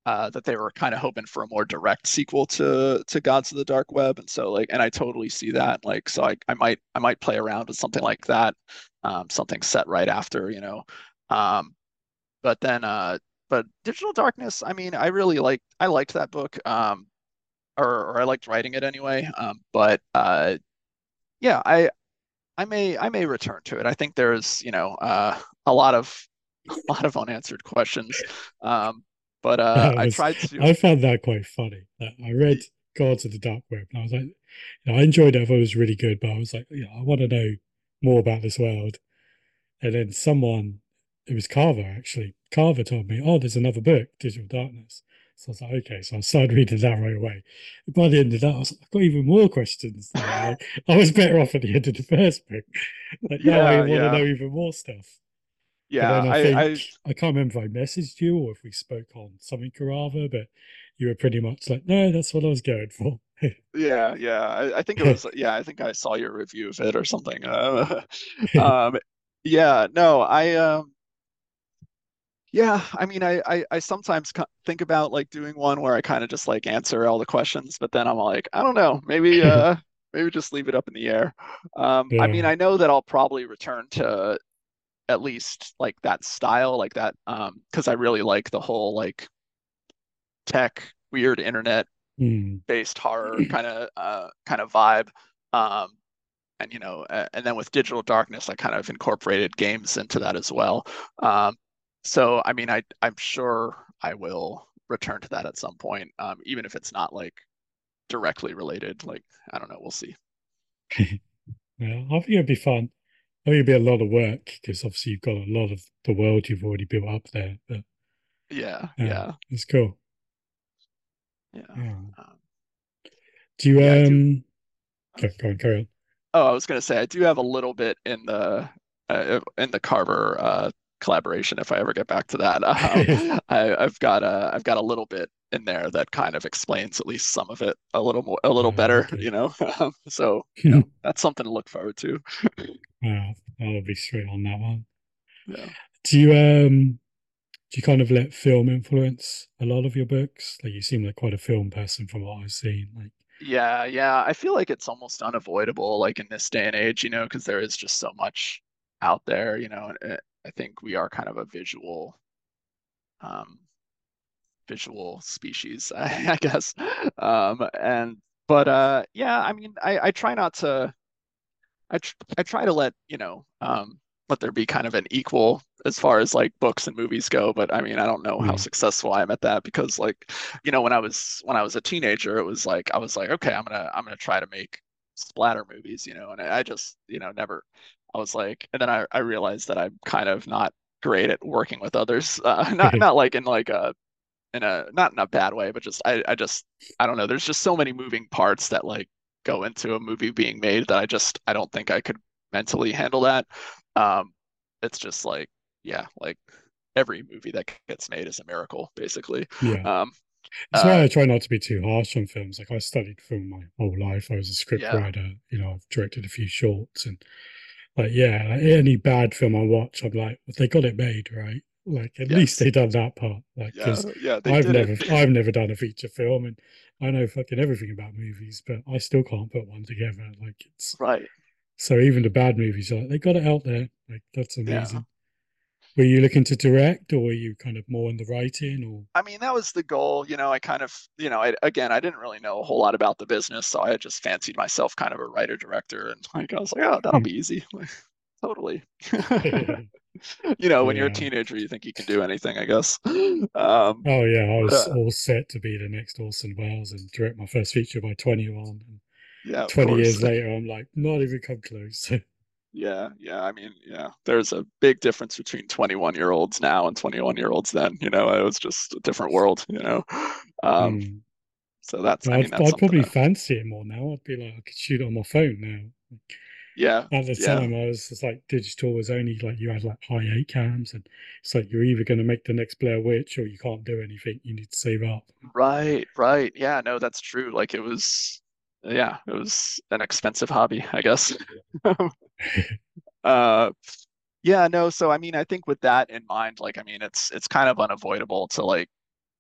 B: uh, that they were kind of hoping for a more direct sequel to to Gods of the Dark Web, and so like, and I totally see that. Like, so I I might I might play around with something like that, um, something set right after, you know. Um, but then uh, but Digital Darkness, I mean, I really like I liked that book, um, or or I liked writing it anyway. Um, but uh, yeah, I I may I may return to it. I think there's, you know, uh, a lot of a lot of unanswered questions. Um, but uh,
A: That
B: I tried to.
A: I found that quite funny. That I read Gods of the Dark Web, and I was like, you know, I enjoyed it. I thought it was really good, but I was like, yeah, I want to know more about this world. And then someone, it was Carver actually. Carver told me, oh, there's another book, Digital Darkness. So I was like, okay. So I started reading that right away. By the end of that, I was like, I've got even more questions. Like, I was better off at the end of the first book. Like now I
B: Yeah,
A: want to know even more stuff.
B: Yeah.
A: I
B: I I
A: think I can't remember if I messaged you or if we spoke on something Carava, but you were pretty much like, no, that's what I was going for.
B: yeah yeah. I, I think it was yeah. I think I saw your review of it or something. Uh, um, yeah. No, I um. Yeah, I mean, I I, I sometimes think about like doing one where I kind of just like answer all the questions, but then I'm like, I don't know, maybe uh maybe just leave it up in the air. Um, I mean. I know that I'll probably return to at least like that style, like that, um, because I really like the whole like tech, weird internet
A: Mm.
B: based horror kind of uh kind of vibe. Um, and you know, and then with Digital Darkness, I kind of incorporated games into that as well. Um, so I mean, I I'm sure I will return to that at some point, um, even if it's not like directly related. Like I don't know, we'll see.
A: Yeah, I think it'd be fun. I think it'd be a lot of work because obviously you've got a lot of the world you've already built up there. But
B: Yeah,
A: yeah,
B: yeah,
A: it's cool.
B: yeah.
A: Yeah.
B: Um,
A: Do you
B: yeah, do.
A: um go, go on, carry on
B: Oh, I was gonna say I do have a little bit in the uh, in the Carver uh, collaboration. If I ever get back to that, um. I, I've got a I've got a little bit in there that kind of explains at least some of it a little more a little
A: Uh,
B: better,
A: okay.
B: you know. Um, so you know that's something to look forward to.
A: Wow, I'll be straight on that one.
B: Yeah,
A: Do you um do you kind of let film influence a lot of your books? Like you seem like quite a film person from what I've seen. Like
B: yeah, yeah. I feel like it's almost unavoidable, like in this day and age, you know, because there is just so much out there, you know. I think we are kind of a visual um, visual species, I, I guess. Um, and but uh, yeah, I mean, I, I try not to. I tr I try to let you know um, let there be kind of an equal as far as like books and movies go. But I mean, I don't know how
A: mm,
B: successful I am at that because like you know when I was when I was a teenager, it was like I was like okay, I'm gonna I'm gonna try to make splatter movies, you know, and I just you know never. I was like, and then I I realized that I'm kind of not great at working with others. Uh, not not like in like a in a not in a bad way, but just I I just I don't know. There's just so many moving parts that like go into a movie being made that I just I don't think I could mentally handle that. Um, it's just like yeah, like every movie that gets made is a miracle, basically.
A: yeah.
B: Um,
A: It's why
B: uh,
A: I try not to be too harsh on films. Like I studied film my whole life. I was a script
B: yeah,
A: writer. You know, I've directed a few shorts, and like yeah, like any bad film I watch, I'm like, well, they got it made, right? Like at least they done that part. Like
B: yeah,
A: because
B: yeah,
A: I've
B: it.
A: never, I've never done a feature film, and I know fucking everything about movies, but I still can't put one together. Like it's
B: Right.
A: so even the bad movies, like they got it out there. Like that's amazing. Were you looking to direct, or were you kind of more in the writing, or?
B: I mean, that was the goal. You know, I kind of, you know, I, again, I didn't really know a whole lot about the business, so I just fancied myself kind of a writer director, and like I was like, oh, that'll be easy. Like, totally. You know, when you're a teenager, you think you can do anything, I guess. Um,
A: Oh yeah, I was
B: uh,
A: all set to be the next Orson Welles and direct my first feature by 21. And
B: yeah,
A: 20
B: course.
A: years later, I'm like, not even come close.
B: Yeah, yeah. I mean, yeah, there's a big difference between 21 year olds now and 21 year olds then. You know, it was just a different world, you know. Um,
A: Hmm.
B: so that's, I mean,
A: I'd,
B: that's
A: I'd probably
B: to,
A: fancy it more now. I'd be like, I could shoot on my phone now.
B: yeah.
A: At the
B: yeah.
A: time, I was just like, digital was only like you had like high eight cams, and it's like you're either going to make the next Blair Witch or you can't do anything. You need to save up.
B: Right, right. Yeah, no, that's true. Like it was, yeah, it was an expensive hobby, I guess. uh, yeah, no. So I mean, I think with that in mind, like, I mean, it's it's kind of unavoidable to like,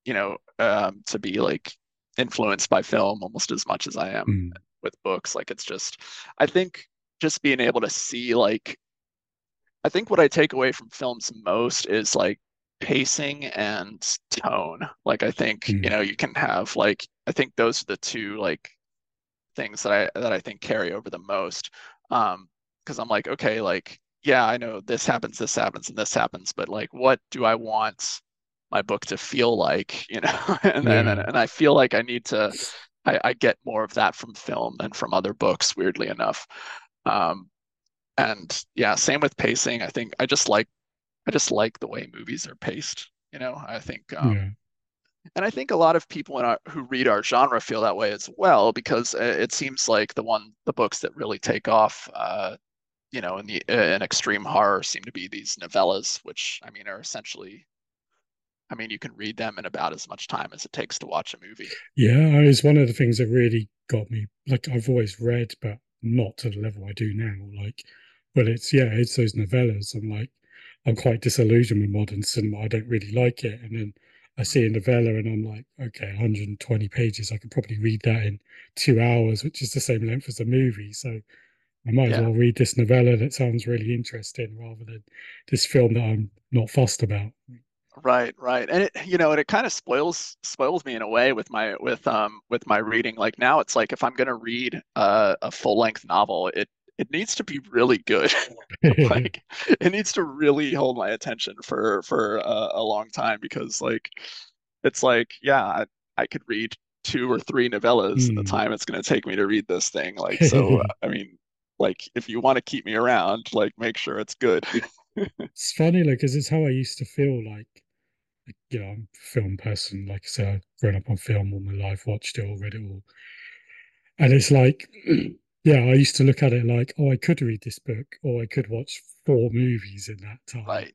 B: you know, um, to be like influenced by film almost as much as I am
A: Mm.
B: with books. Like it's just, I think just being able to see like, I think what I take away from films most is like pacing and tone. Like I think, you
A: Mm.
B: know, you can have like, I think those are the two like things that I that I think carry over the most. Um, because I'm like, okay, like, yeah, I know this happens, this happens, and this happens, but like, what do I want my book to feel like, you know? And then and, and I feel like I need to I, I get more of that from film than from other books, weirdly enough. Um, and yeah, same with pacing. I think I just like I just like the way movies are paced. You know, I think um,
A: Yeah.
B: And I think a lot of people our, who read our genre feel that way as well, because uh, it seems like the one the books that really take off, uh, you know, in the uh, in extreme horror seem to be these novellas, which I mean are essentially, I mean, you can read them in about as much time as it takes to watch a movie.
A: Yeah, it's one of the things that really got me. Like I've always read, but not to the level I do now. Like, but it's yeah, it's those novellas. I'm like, I'm quite disillusioned with modern cinema. I don't really like it. And then I see a novella and I'm like, okay, 120 pages. I could probably read that in two hours, which is the same length as a movie. So I might as well read this novella that sounds really interesting rather than this film that I'm not fussed about.
B: Right, right. And it, you know, and it kind of spoils spoils me in a way with my with um with my reading. Like now it's like if I'm gonna read a, a full-length novel, it it needs to be really good. Like it needs to really hold my attention for for a, a long time because like it's like, yeah, I, I could read two or three novellas in the
A: Hmm.
B: time it's gonna take me to read this thing. Like so, I mean, like if you want to keep me around, like make sure it's good.
A: It's funny, like, because it's how I used to feel like, like, you know, I'm a film person. Like I said, I've grown up on film all my life, watched it all, read it all. And it's like, yeah, I used to look at it like, oh, I could read this book, or I could watch four movies in that time.
B: Right.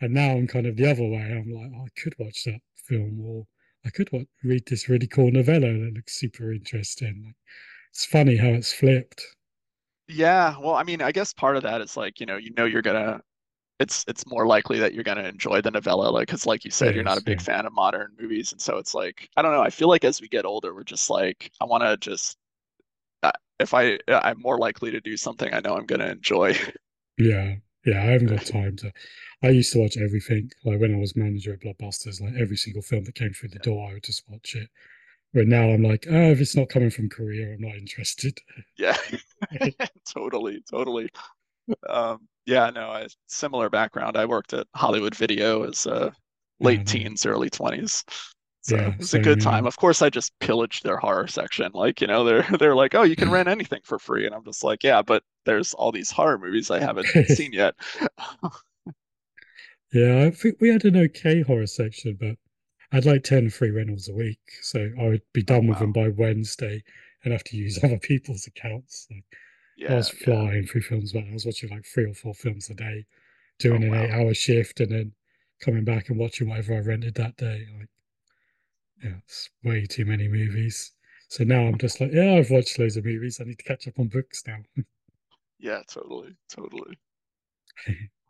A: And now I'm kind of the other way. I'm like, oh, I could watch that film, or I could watch, read this really cool novella that looks super interesting. Like, it's funny how it's flipped.
B: Yeah, well, I mean, I guess part of that is like, you know, you know you're gonna it's it's more likely that you're gonna enjoy the novella, like because like you said,
A: It
B: you're not a big
A: yeah.
B: fan of modern movies, and so it's like I don't know. I feel like as we get older, we're just like I want to just if I I'm more likely to do something I know I'm gonna enjoy.
A: Yeah, yeah, I haven't got time to. I used to watch everything. Like when I was manager at Blockbusters, like every single film that came through the door, I would just watch it. But now I'm like, oh, if it's not coming from Korea, I'm not interested.
B: Yeah, totally, totally. Um, yeah, no, I similar background. I worked at Hollywood Video as
A: Yeah,
B: late
A: no,
B: teens, early 20s. So
A: yeah,
B: it was a good time. Of course, I just pillaged their horror section. Like, you know, they're they're like, "Oh, you can rent anything for free." And I'm just like, "Yeah, but there's all these horror movies I haven't seen yet."
A: Yeah, I think we had an okay horror section, but I'd like 10 free rentals a week. So I would be
B: Oh,
A: done with them by Wednesday and have to use other people's accounts. So I was
B: Yeah, yeah.
A: flying through films, but I was watching like three or four films a day,
B: Oh,
A: doing an eight-hour shift and then coming back and watching whatever I rented that day. Like, yeah, it's way too many movies. So now I'm just like, yeah, I've watched loads of movies. I need to catch up on books now.
B: Yeah, totally, totally.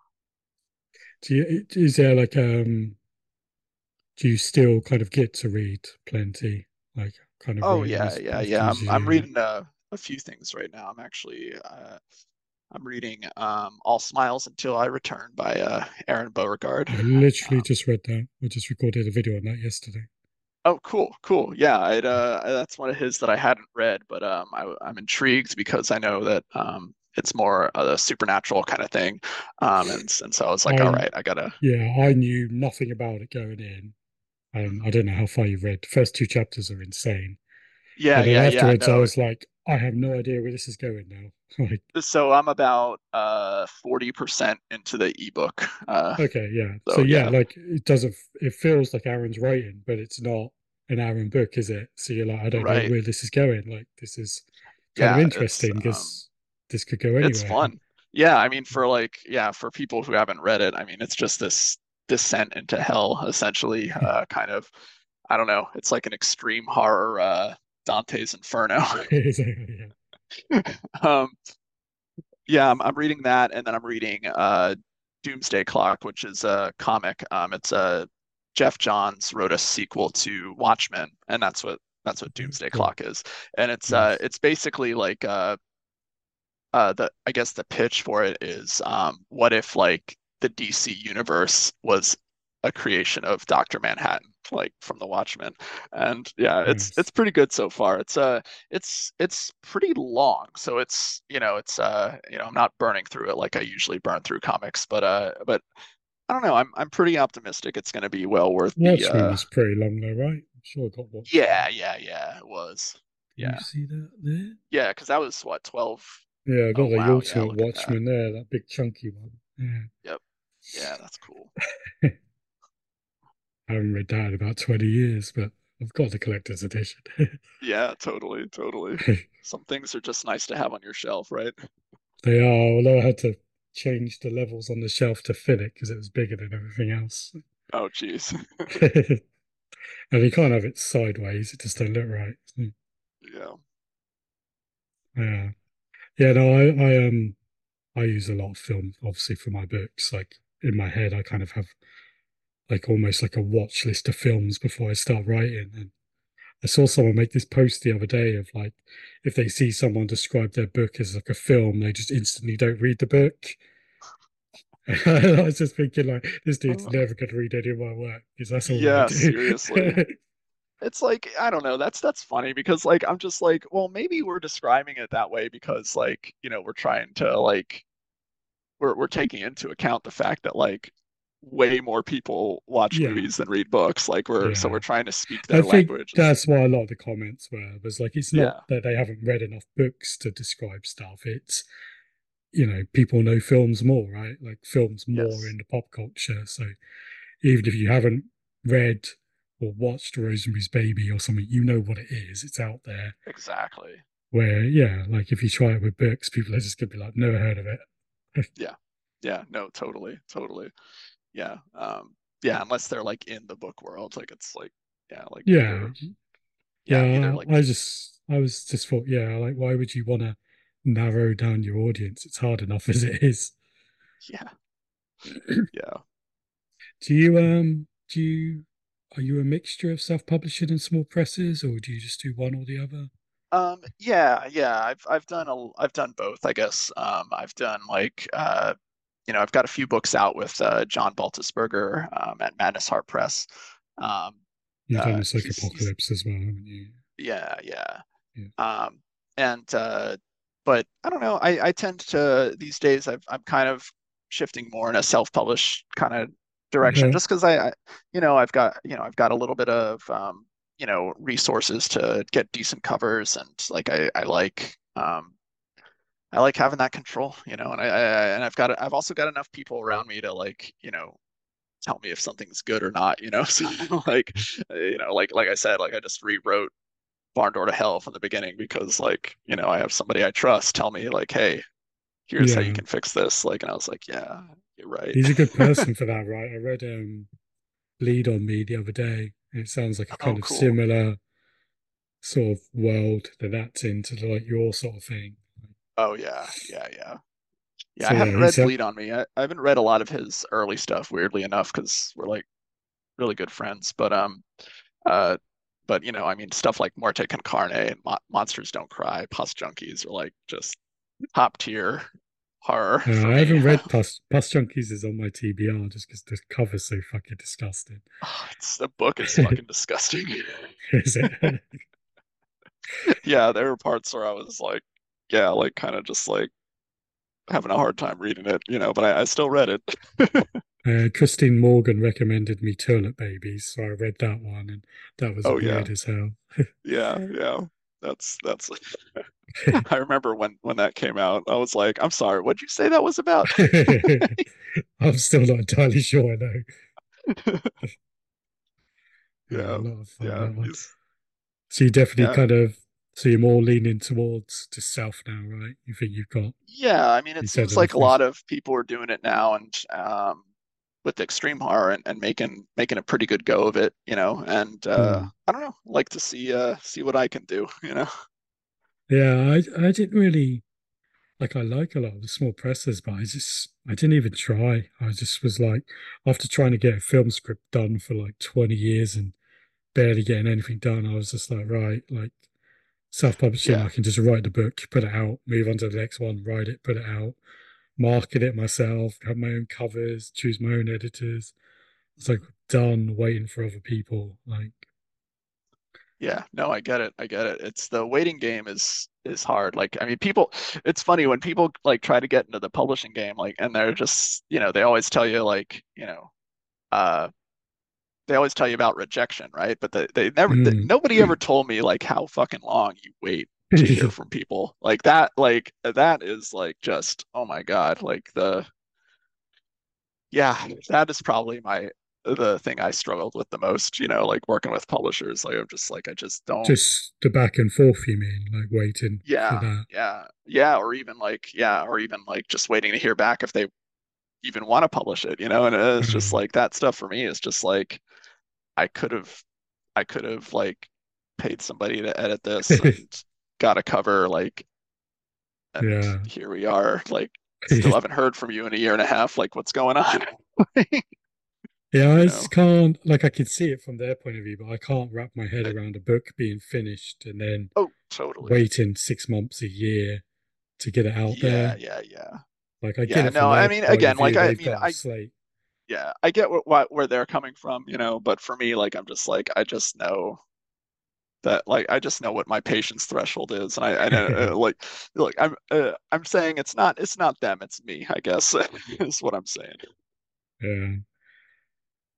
A: Do you, is there like, um, do you still kind of get to read plenty? Like, kind of
B: Oh, yeah, yeah, yeah. I'm I'm reading uh, a few things right now. I'm actually uh, I'm reading um, All Smiles Until I Return by uh, Aaron Beauregard.
A: I literally
B: Um,
A: just read that. I just recorded a video on that yesterday.
B: Oh, cool, cool. Yeah, I'd, uh, that's one of his that I hadn't read, but um, I, I'm intrigued because I know that um, it's more a supernatural kind of thing. Um, and and so I was like, all
A: I,
B: right, I gotta.
A: yeah, I knew nothing about it going in. And I don't know how far you've read. The first two chapters are insane.
B: Yeah,
A: But then
B: yeah, yeah.
A: afterwards, I was like, I have no idea where this is going now. Like,
B: so I'm about uh 40% into the ebook. Uh,
A: okay, yeah. So
B: so
A: yeah,
B: yeah,
A: like it doesn't, it feels like Aaron's writing, but it's not an Aaron book, is it? So you're like, I don't know where this is going. Like, this is kind of
B: Yeah, it's
A: interesting
B: um
A: because this could go anywhere.
B: It's fun. Yeah, I mean, for like, yeah, for people who haven't read it, I mean, it's just this descent into hell, essentially. Uh, kind of, I don't know. It's like an extreme horror, uh, Dante's Inferno. um, yeah, I'm, I'm reading that, and then I'm reading uh, Doomsday Clock, which is a comic. Um, it's a Geoff Johns wrote a sequel to Watchmen, and that's what that's what Doomsday Clock is. And it's uh, it's basically like uh, uh, the I guess the pitch for it is um, what if like the DC universe was a creation of Doctor Manhattan, like from the Watchmen, and yeah, it's nice. it's pretty good so far. It's uh it's it's pretty long, so it's you know it's uh you know I'm not burning through it like I usually burn through comics, but uh but I don't know. I'm I'm pretty optimistic it's going to be well worth
A: Watchmen
B: the. Uh,
A: was pretty long though, right? I'm sure I got
B: watched. Yeah, yeah, yeah. It was. Yeah.
A: You see that there?
B: Yeah, because that was what twelve.
A: Yeah, I got oh, the wow. ultimate yeah, Watchmen that. there, that big chunky one.
B: Yeah. Yep. Yeah, that's cool.
A: I haven't read that in about 20 years, but I've got the collector's edition.
B: yeah, totally, totally. Some things are just nice to have on your shelf, right?
A: They are, although I had to change the levels on the shelf to fit it because it was bigger than everything else.
B: Oh, jeez.
A: and you can't have it sideways; it just don't look right.
B: Yeah.
A: Yeah. Yeah. No, I, I um, I use a lot of film, obviously, for my books. Like in my head, I kind of have like almost like a watch list of films before I start writing. And I saw someone make this post the other day of like if they see someone describe their book as like a film, they just instantly don't read the book. I was just thinking like this dude's oh. never going to read any of my work because that's all.
B: Yeah, seriously. it's like I don't know. That's that's funny because like I'm just like, well, maybe we're describing it that way because like you know we're trying to like we're we're taking into account the fact that like way more people watch yeah. movies than read books. Like we're yeah. so we're trying to speak their I language.
A: That's why a lot of the comments were was like it's not yeah. that they haven't read enough books to describe stuff. It's you know people know films more, right? Like films more yes. in the pop culture. So even if you haven't read or watched Rosemary's Baby or something, you know what it is. It's out there.
B: Exactly.
A: Where yeah, like if you try it with books, people are just gonna be like, never heard of it.
B: yeah. Yeah, no, totally, totally yeah um yeah unless they're like in the book world like it's like yeah like
A: yeah. yeah, yeah like, i just i was just thought yeah like why would you want to narrow down your audience? It's hard enough as it is.
B: Yeah. Yeah.
A: Do you um do you are you a mixture of self-publishing and small presses or do you just do one or the other?
B: Um yeah yeah i've i've done a i've done both i guess. Um i've done like uh you know, I've got a few books out with uh, John Baltisberger um, at Madness Heart Press. Um,
A: You've done uh, Psych Apocalypse as well, haven't you?
B: Yeah, yeah. yeah. Um, and uh, but I don't know. I, I tend to these days. i am kind of shifting more in a self-published kind of direction, just because I, I, you know, I've got you know I've got a little bit of um, you know resources to get decent covers, and like I, I like um, I like having that control, you know, and I, I and I've got I've also got enough people around me to like, you know, tell me if something's good or not, you know. So like, you know, like like I said, like I just rewrote Barn Door to Hell from the beginning because like, you know, I have somebody I trust tell me like, hey, here's yeah. how you can fix this. Like, and I was like, yeah, you're right.
A: He's a good person for that, right? I read um Bleed on Me the other day. It sounds like a kind oh, of similar sort of world that that's into like your sort of thing.
B: Oh yeah, yeah, yeah. Yeah, so, I haven't read Bleed on Me. I, I haven't read a lot of his early stuff, weirdly enough, because we're like really good friends. But um, uh, but you know, I mean, stuff like Muerte con Carne and Mo- Monsters Don't Cry, Pus Junkies are like just top tier horror.
A: Uh, I haven't read Pus, Pus Junkies is on my TBR just because the cover's so fucking disgusting.
B: Oh, it's the book is fucking disgusting.
A: is it?
B: yeah, there were parts where I was like, yeah, like kind of just like having a hard time reading it, you know, but I, I still read it.
A: uh, Christine Morgan recommended me Toilet Babies, so I read that one, and that was oh, weird yeah. as hell.
B: yeah, yeah, that's that's. I remember when when that came out, I was like, "I'm sorry, what'd you say that was about?"
A: I'm still not entirely sure. I know.
B: yeah,
A: yeah. So you definitely yeah. kind of So you're more leaning towards to self now, right? You think you've got
B: Yeah, I mean it seems like a lot of people are doing it now and um with extreme horror and, and making making a pretty good go of it, you know. And uh
A: mm.
B: I don't know, like to see uh see what I can do, you know.
A: Yeah, I I didn't really like I like a lot of the small presses, but I just I didn't even try. I just was like after trying to get a film script done for like 20 years and barely getting anything done, I was just like, right, like self-publishing,
B: Yeah.
A: I can just write the book, put it out, move on to the next one, write it, put it out, market it myself, have my own covers, choose my own editors. It's like done waiting for other people. Like
B: Yeah, no, I get it. I get it. It's the waiting game is is hard. Like, I mean, people, it's funny when people like try to get into the publishing game, like, and they're just, you know, they always tell you like, you know, uh, they always tell you about rejection, right? But they, they never, they,
A: mm.
B: nobody ever told me like how fucking long you wait to hear from people. Like that, like that is like just, oh my God, like the, yeah, that is probably my the thing I struggled with the most, you know, like working with publishers. Like I'm just like I just don't
A: just the back and forth, you mean, like waiting for
B: yeah,
A: that.
B: yeah, yeah, or even like yeah, or even like just waiting to hear back if they even want to publish it, you know, and it's just
A: Um,
B: like that stuff for me is just like I could have I could have like paid somebody to edit this and got a cover like and
A: yeah.
B: here we are like still haven't heard from you in a year and a half like what's going on
A: Yeah, I
B: know
A: just can't like I could see it from their point of view, but I can't wrap my head around a book being finished and then
B: oh totally
A: waiting six months, a year to get it out there.
B: yeah
A: there.
B: yeah yeah
A: Like I get
B: yeah
A: it
B: no I mean again like I mean
A: I a slate.
B: yeah I get what, what where they're coming from you know but for me like I'm just like I just know that like I just know what my patience threshold is and I I know uh, like like I'm uh, I'm saying it's not it's not them it's me I guess is what I'm saying
A: Yeah.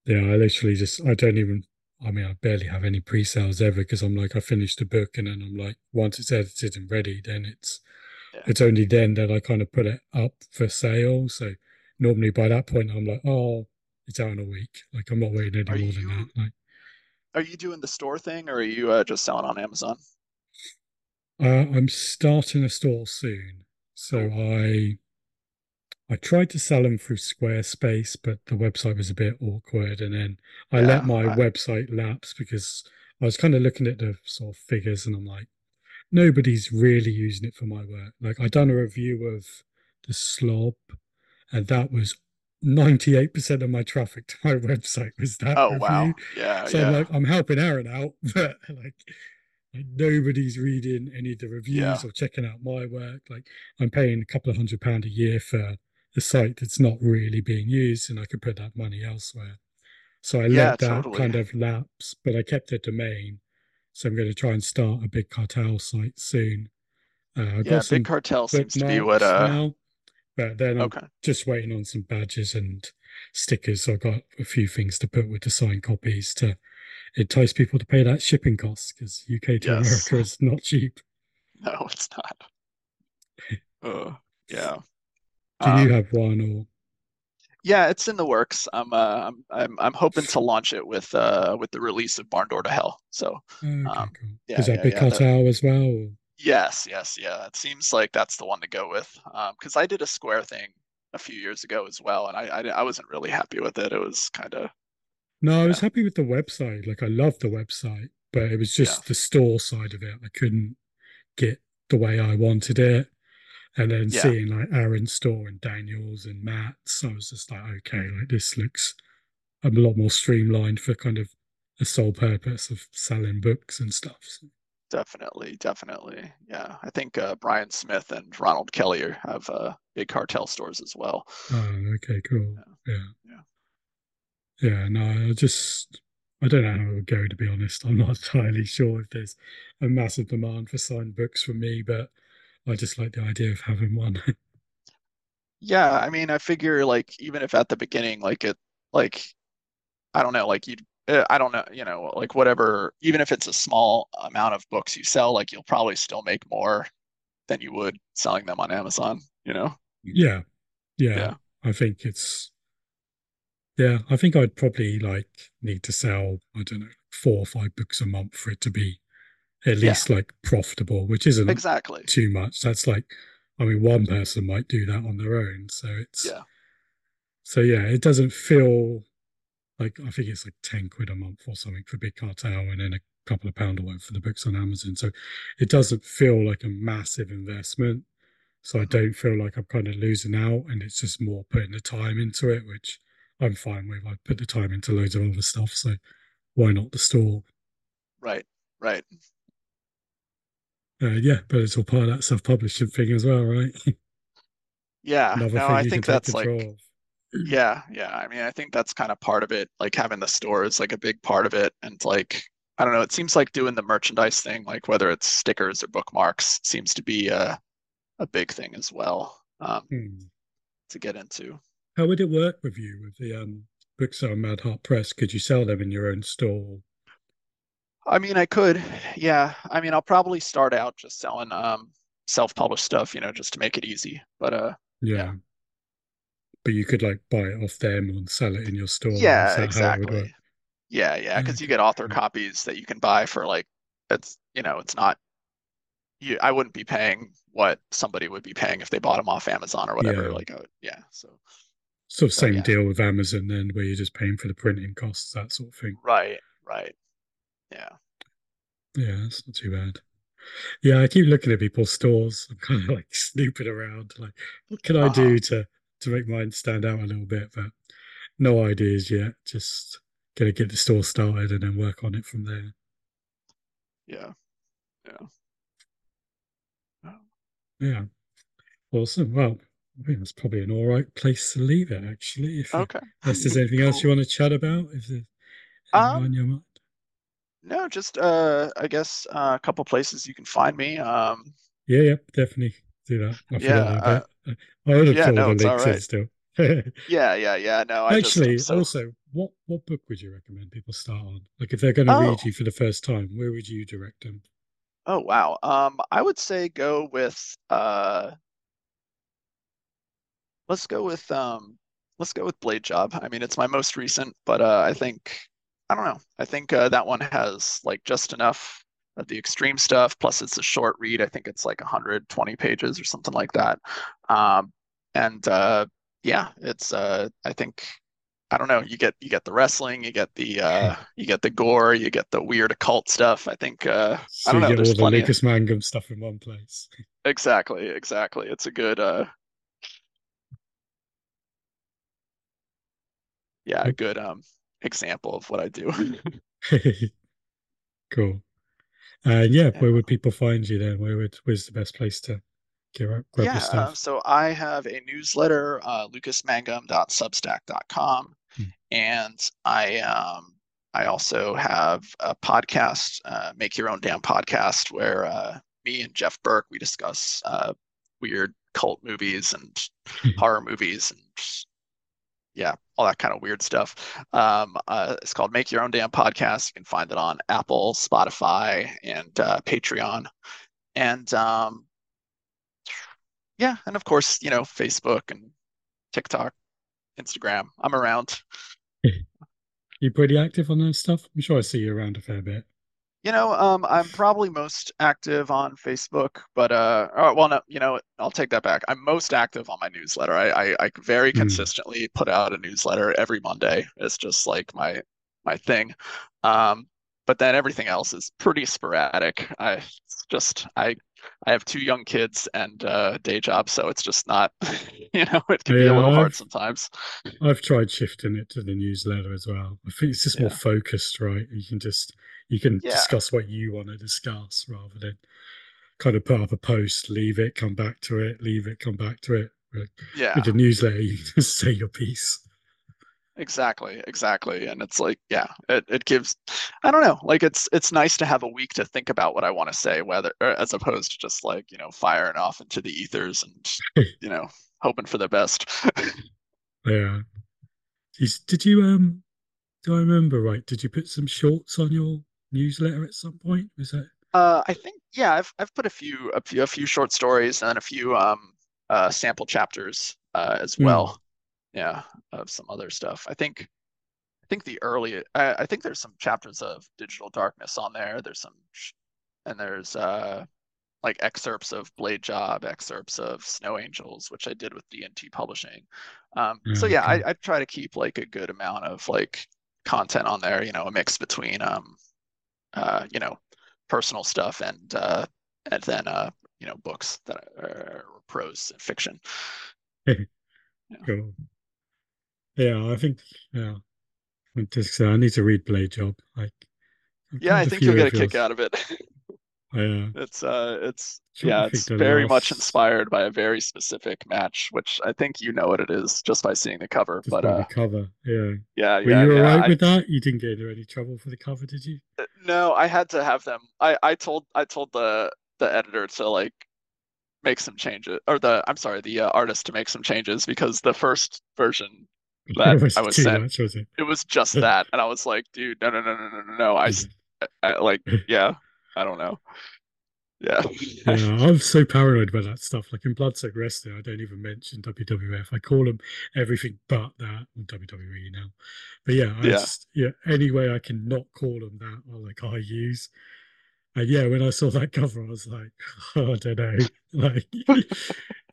A: Yeah, I literally just I don't even I mean I barely have any pre-sales ever because I'm like I finished the book and then I'm like once it's edited and ready, then it's
B: yeah
A: it's only then that I kind of put it up for sale. So normally by that point I'm like, oh, it's out in a week. Like I'm not waiting
B: are
A: any more than that. Like
B: are you doing the store thing or are you uh, just selling on Amazon
A: uh, I'm starting a store soon. So I I tried to sell them through Squarespace, but the website was a bit awkward. And then I let my
B: I,
A: website lapse because I was kind of looking at the sort of figures and I'm like, nobody's really using it for my work. Like I done a review of the slob, and that was 98% of my traffic to my website was that
B: oh
A: review.
B: wow yeah
A: So I'm
B: yeah
A: like, I'm helping Aaron out, but like, like nobody's reading any of the
B: yeah
A: reviews or checking out my work. Like I'm paying a couple of hundred pound a year for a site that's not really being used, and I could put that money elsewhere. So I
B: yeah
A: let that
B: totally
A: kind of lapse, but I kept the domain. So I'm going to try and start a big cartel site soon. Uh, I
B: yeah
A: got
B: Big Cartel seems to be what uh
A: now, but then I'm
B: okay
A: just waiting on some badges and stickers. So I've got a few things to put with the signed copies to entice people to pay that shipping cost because UK to
B: yes
A: America is not cheap.
B: no it's not uh yeah
A: Do you
B: um
A: have one or?
B: Yeah, it's in the works. I'm uh, I'm I'm I'm hoping to launch it with uh with the release of Barn Door to Hell. So,
A: Okay,
B: um,
A: cool. Is
B: yeah,
A: that
B: yeah,
A: big
B: yeah. The
A: as well? Or?
B: yes, yes, yeah. It seems like that's the one to go with. Um, because I did a Square thing a few years ago as well, and I I, I wasn't really happy with it. It was kind of
A: No, I was happy with the website. Like I love the website, but it was
B: yeah,
A: just the store side of it. I couldn't get the way I wanted it. And then
B: yeah,
A: seeing like Aaron's store and Daniel's and Matt's, I was just like, okay, like this looks a lot more streamlined for kind of the sole purpose of selling books and stuff. So,
B: definitely, definitely. Yeah, I think uh, Bryan Smith and Ronald Kelly have uh big cartel stores as well.
A: oh, okay, cool.
B: Yeah,
A: Yeah.
B: yeah.
A: Yeah, no, I just I don't know how it would go to be honest. I'm not entirely sure if there's a massive demand for signed books from me, but I just like the idea of having one.
B: Yeah, I mean, I figure like even if at the beginning, like it, like I don't know, like you, uh, I don't know, you know, like whatever, even if it's a small amount of books you sell, like you'll probably still make more than you would selling them on Amazon, you know?
A: Yeah, yeah.
B: Yeah.
A: I think it's yeah, I think I'd probably like need to sell, I don't know, four or five books a month for it to be at least yeah. like profitable, which isn't
B: exactly
A: too much. That's like, I mean, one person might do that on their own, so it's
B: yeah.
A: So yeah, it doesn't feel like I think it's like ten quid a month or something for Big Cartel, and then a couple of pound or for the books on Amazon. So it doesn't feel like a massive investment. So I mm-hmm. don't feel like I'm kind of losing out, and it's just more putting the time into it, which I'm fine with. I put the time into loads of other stuff, so why not the store?
B: Right, right.
A: Uh, yeah, but it's all part of that self-publishing thing as well, right?
B: yeah, Another no, I think that's like, of. yeah, yeah. I mean, I think that's kind of part of it. Like having the store is like a big part of it, and like I don't know. It seems like doing the merchandise thing, like whether it's stickers or bookmarks, seems to be a a big thing as well um, hmm. to get into.
A: How would it work with you with the um, books on Mad Heart Press? Could you sell them in your own store?
B: I mean, I could. Yeah. I mean, I'll probably start out just selling um, self-published stuff, you know, just to make it easy. But uh,
A: yeah. yeah. But you could like buy it off them and sell it in your store.
B: Yeah, exactly. Yeah, yeah, because you get author copies that you can buy for like it's you know it's not you I wouldn't be paying what somebody would be paying if they bought them off Amazon or whatever. Yeah. Like, uh, yeah, so.
A: So same yeah. deal with Amazon then, where you're just paying for the printing costs, that sort of thing.
B: Right, right. Yeah.
A: Yeah, that's not too bad. Yeah, I keep looking at people's stores. I'm kind of like snooping around, like, what can I uh-huh. do to to make mine stand out a little bit? But no ideas yet. Just gonna get the store started and then work on it from there.
B: Yeah, yeah.
A: Yeah. Awesome. Well, I think that's probably an all right place to leave it, actually. If
B: okay.
A: Unless there's anything cool. else you want to chat about, if there's um, on your mind.
B: No, just uh, I guess uh, a couple places you can find me. Um,
A: yeah, yeah, definitely do that. I yeah, uh, I would have yeah, no, the links right. still.
B: yeah, yeah, yeah. No, I
A: actually just, so... also, what what book would you recommend people start on? Like, if they're going to oh. read you for the first time, where would you direct them?
B: Oh wow. Um, I would say go with uh, let's go with um, let's go with Blade Job. I mean, it's my most recent, but uh, I think I don't know. I think uh, that one has like just enough of the extreme stuff. Plus, it's a short read. I think it's like 120 pages or something like that. Um, and uh, yeah, it's uh, I think I don't know. You get you get the wrestling, you get the uh, you get the gore, you get the weird occult stuff. I think uh,
A: so
B: I don't know.
A: You get all the Lucas of... Mangum stuff in one place.
B: Exactly, exactly. It's a good uh, yeah, a good um example of what I do.
A: cool. Uh, yeah, where would people find you then? Where would where's the best place to get grab
B: yeah,
A: your stuff?
B: Uh, so I have a newsletter, uh, lucasmangum.substack.com. Hmm. And I um, I also have a podcast, uh, Make Your Own Damn Podcast, where uh, me and Jeff Burk we discuss uh, weird cult movies and horror movies and yeah, all that kind of weird stuff. Um, uh, it's called Make Your Own Damn Podcast. You can find it on Apple, Spotify, and uh, Patreon. And um, yeah, and of course, you know, Facebook and TikTok Instagram. I'm around.
A: you pretty active on that stuff? I'm sure I see you around a fair bit.
B: You know, um, I'm probably most active on Facebook, but uh, oh, well, no, you know, I'll take that back. I'm most active on my newsletter. I I, I very mm. consistently put out a newsletter every Monday. It's just like my my thing. Um, but then everything else is pretty sporadic. I just I I have two young kids and uh, day job, so it's just not, you know, it can yeah, be a little I've, hard sometimes.
A: I've tried shifting it to the newsletter as well. I think it's just yeah. more focused, right? You can just you can yeah. discuss what you want to discuss rather than kind of put up a post, leave it, come back to it, leave it, come back to it.
B: Yeah.
A: With the newsletter, you just say your piece.
B: Exactly, exactly. And it's like, yeah, it, it gives I don't know, like it's it's nice to have a week to think about what I want to say, whether as opposed to just like, you know, firing off into the ethers and you know, hoping for the best.
A: yeah. Did you um do I remember right? Did you put some shorts on your newsletter at some point? Was that
B: uh I think yeah, I've I've put a few a few a few short stories and then a few um uh sample chapters uh as hmm. well. Mm yeah, of some other stuff. I think I think the early I, I, think there's some chapters of Digital Darkness on there. There's some and there's uh like excerpts of Blade Job, excerpts of Snow Angels, which I did with D&T Publishing. Um, yeah, so yeah, okay. I, I try to keep like a good amount of like content on there. You know, a mix between um, uh, you know, personal stuff and uh, and then uh, you know, books that are prose and fiction.
A: yeah. Cool. Yeah, I think yeah. I just I need to read Blade Job. Like,
B: yeah, I think you'll get a kick out of it.
A: Yeah.
B: It's uh it's yeah, it's very much inspired by a very specific match, which I think you know what it is just by seeing the cover. Just but uh
A: the cover, yeah.
B: Yeah,
A: Were
B: yeah.
A: you
B: yeah,
A: alright with that? You didn't get into any trouble for the cover, did you?
B: Uh, no, I had to have them. I I told I told the the editor to like make some changes or the I'm sorry, the uh, artist to make some changes because the first version that was I was sent much, was it? it was just that and I was like, dude, no no no no no no no. I, I like yeah. I don't know. Yeah.
A: yeah, I'm so paranoid about that stuff. Like in Bloodsoaked Wrestling, I don't even mention WWF. I call them everything but that on WWE now. But yeah, I yeah. Just, yeah, any way I can not call them that, or like I use. And yeah, when I saw that cover, I was like, oh, I don't know, like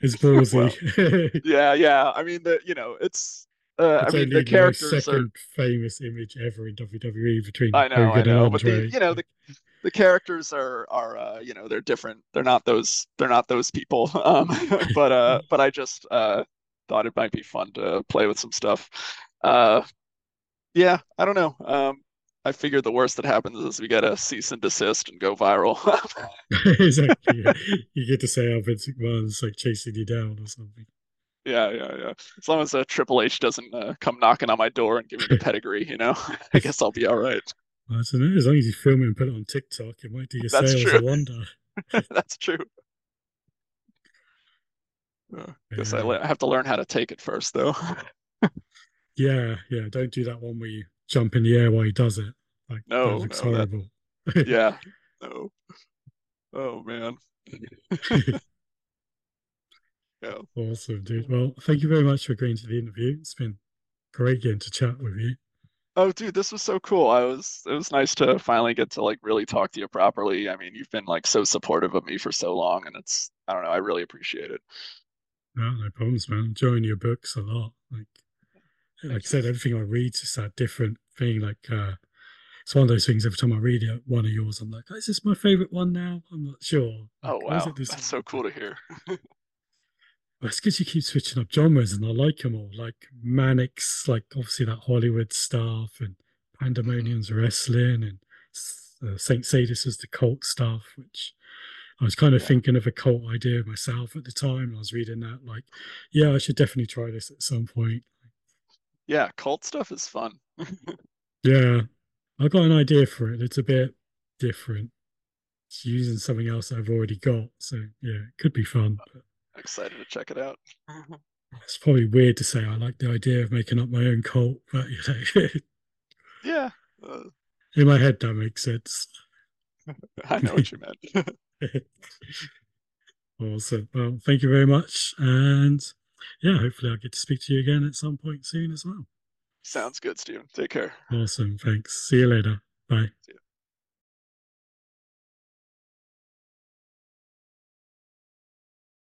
A: it's ballsy.
B: well, yeah, yeah. I mean, the you know, it's uh, I mean, the characters
A: second
B: are...
A: famous image ever in WWE between
B: I know, Hogan I know, but the, you know the the characters are are uh, you know they're different. They're not those they're not those people. Um, but uh, but I just uh, thought it might be fun to play with some stuff. Uh, yeah, I don't know. Um, I figured the worst that happens is we get a cease and desist and go viral.
A: exactly. Yeah. You get to say how Vince McMahon's like chasing you down or something.
B: Yeah, yeah, yeah. As long as uh, Triple H doesn't uh, come knocking on my door and give me the pedigree, you know, I guess I'll be all right.
A: I don't know. As long as you film it and put it on TikTok, it might do your That's sales true. a wonder.
B: That's true. Uh, guess yeah. I, I have to learn how to take it first, though.
A: yeah, yeah. Don't do that one where you jump in the air while he does it. Like, no, that looks no, horrible.
B: That... yeah. No. Oh man.
A: yeah. Awesome, dude. Well, thank you very much for agreeing to the interview. It's been great getting to chat with you.
B: Oh, dude, this was so cool. I was it was nice to finally get to like really talk to you properly. I mean, you've been like so supportive of me for so long, and it's I don't know, I really appreciate it.
A: No, no problems, man. enjoying your books a lot. Like, like I said, everything I read is that different thing. Like, uh, it's one of those things. Every time I read it, one of yours, I'm like, oh, is this my favorite one now? I'm not sure.
B: Oh, like, oh wow, that's so cool to hear.
A: it's because you keep switching up genres and I like them all. Like Mannix, like obviously that Hollywood stuff, and Pandemonium's wrestling, and uh, Saint Sadist was the cult stuff, which I was kind of thinking of a cult idea myself at the time. I was reading that, like, yeah, I should definitely try this at some point.
B: Yeah, cult stuff is fun.
A: yeah, I got an idea for it. It's a bit different. It's using something else I've already got, so yeah, it could be fun. But
B: excited to check it out.
A: It's probably weird to say I like the idea of making up my own cult, but you know.
B: yeah. Uh,
A: in my head, that makes sense.
B: I know what you meant.
A: awesome. Well, thank you very much. And yeah, hopefully I'll get to speak to you again at some point soon as well.
B: Sounds good, Steven. Take care.
A: Awesome. Thanks. See you later. Bye.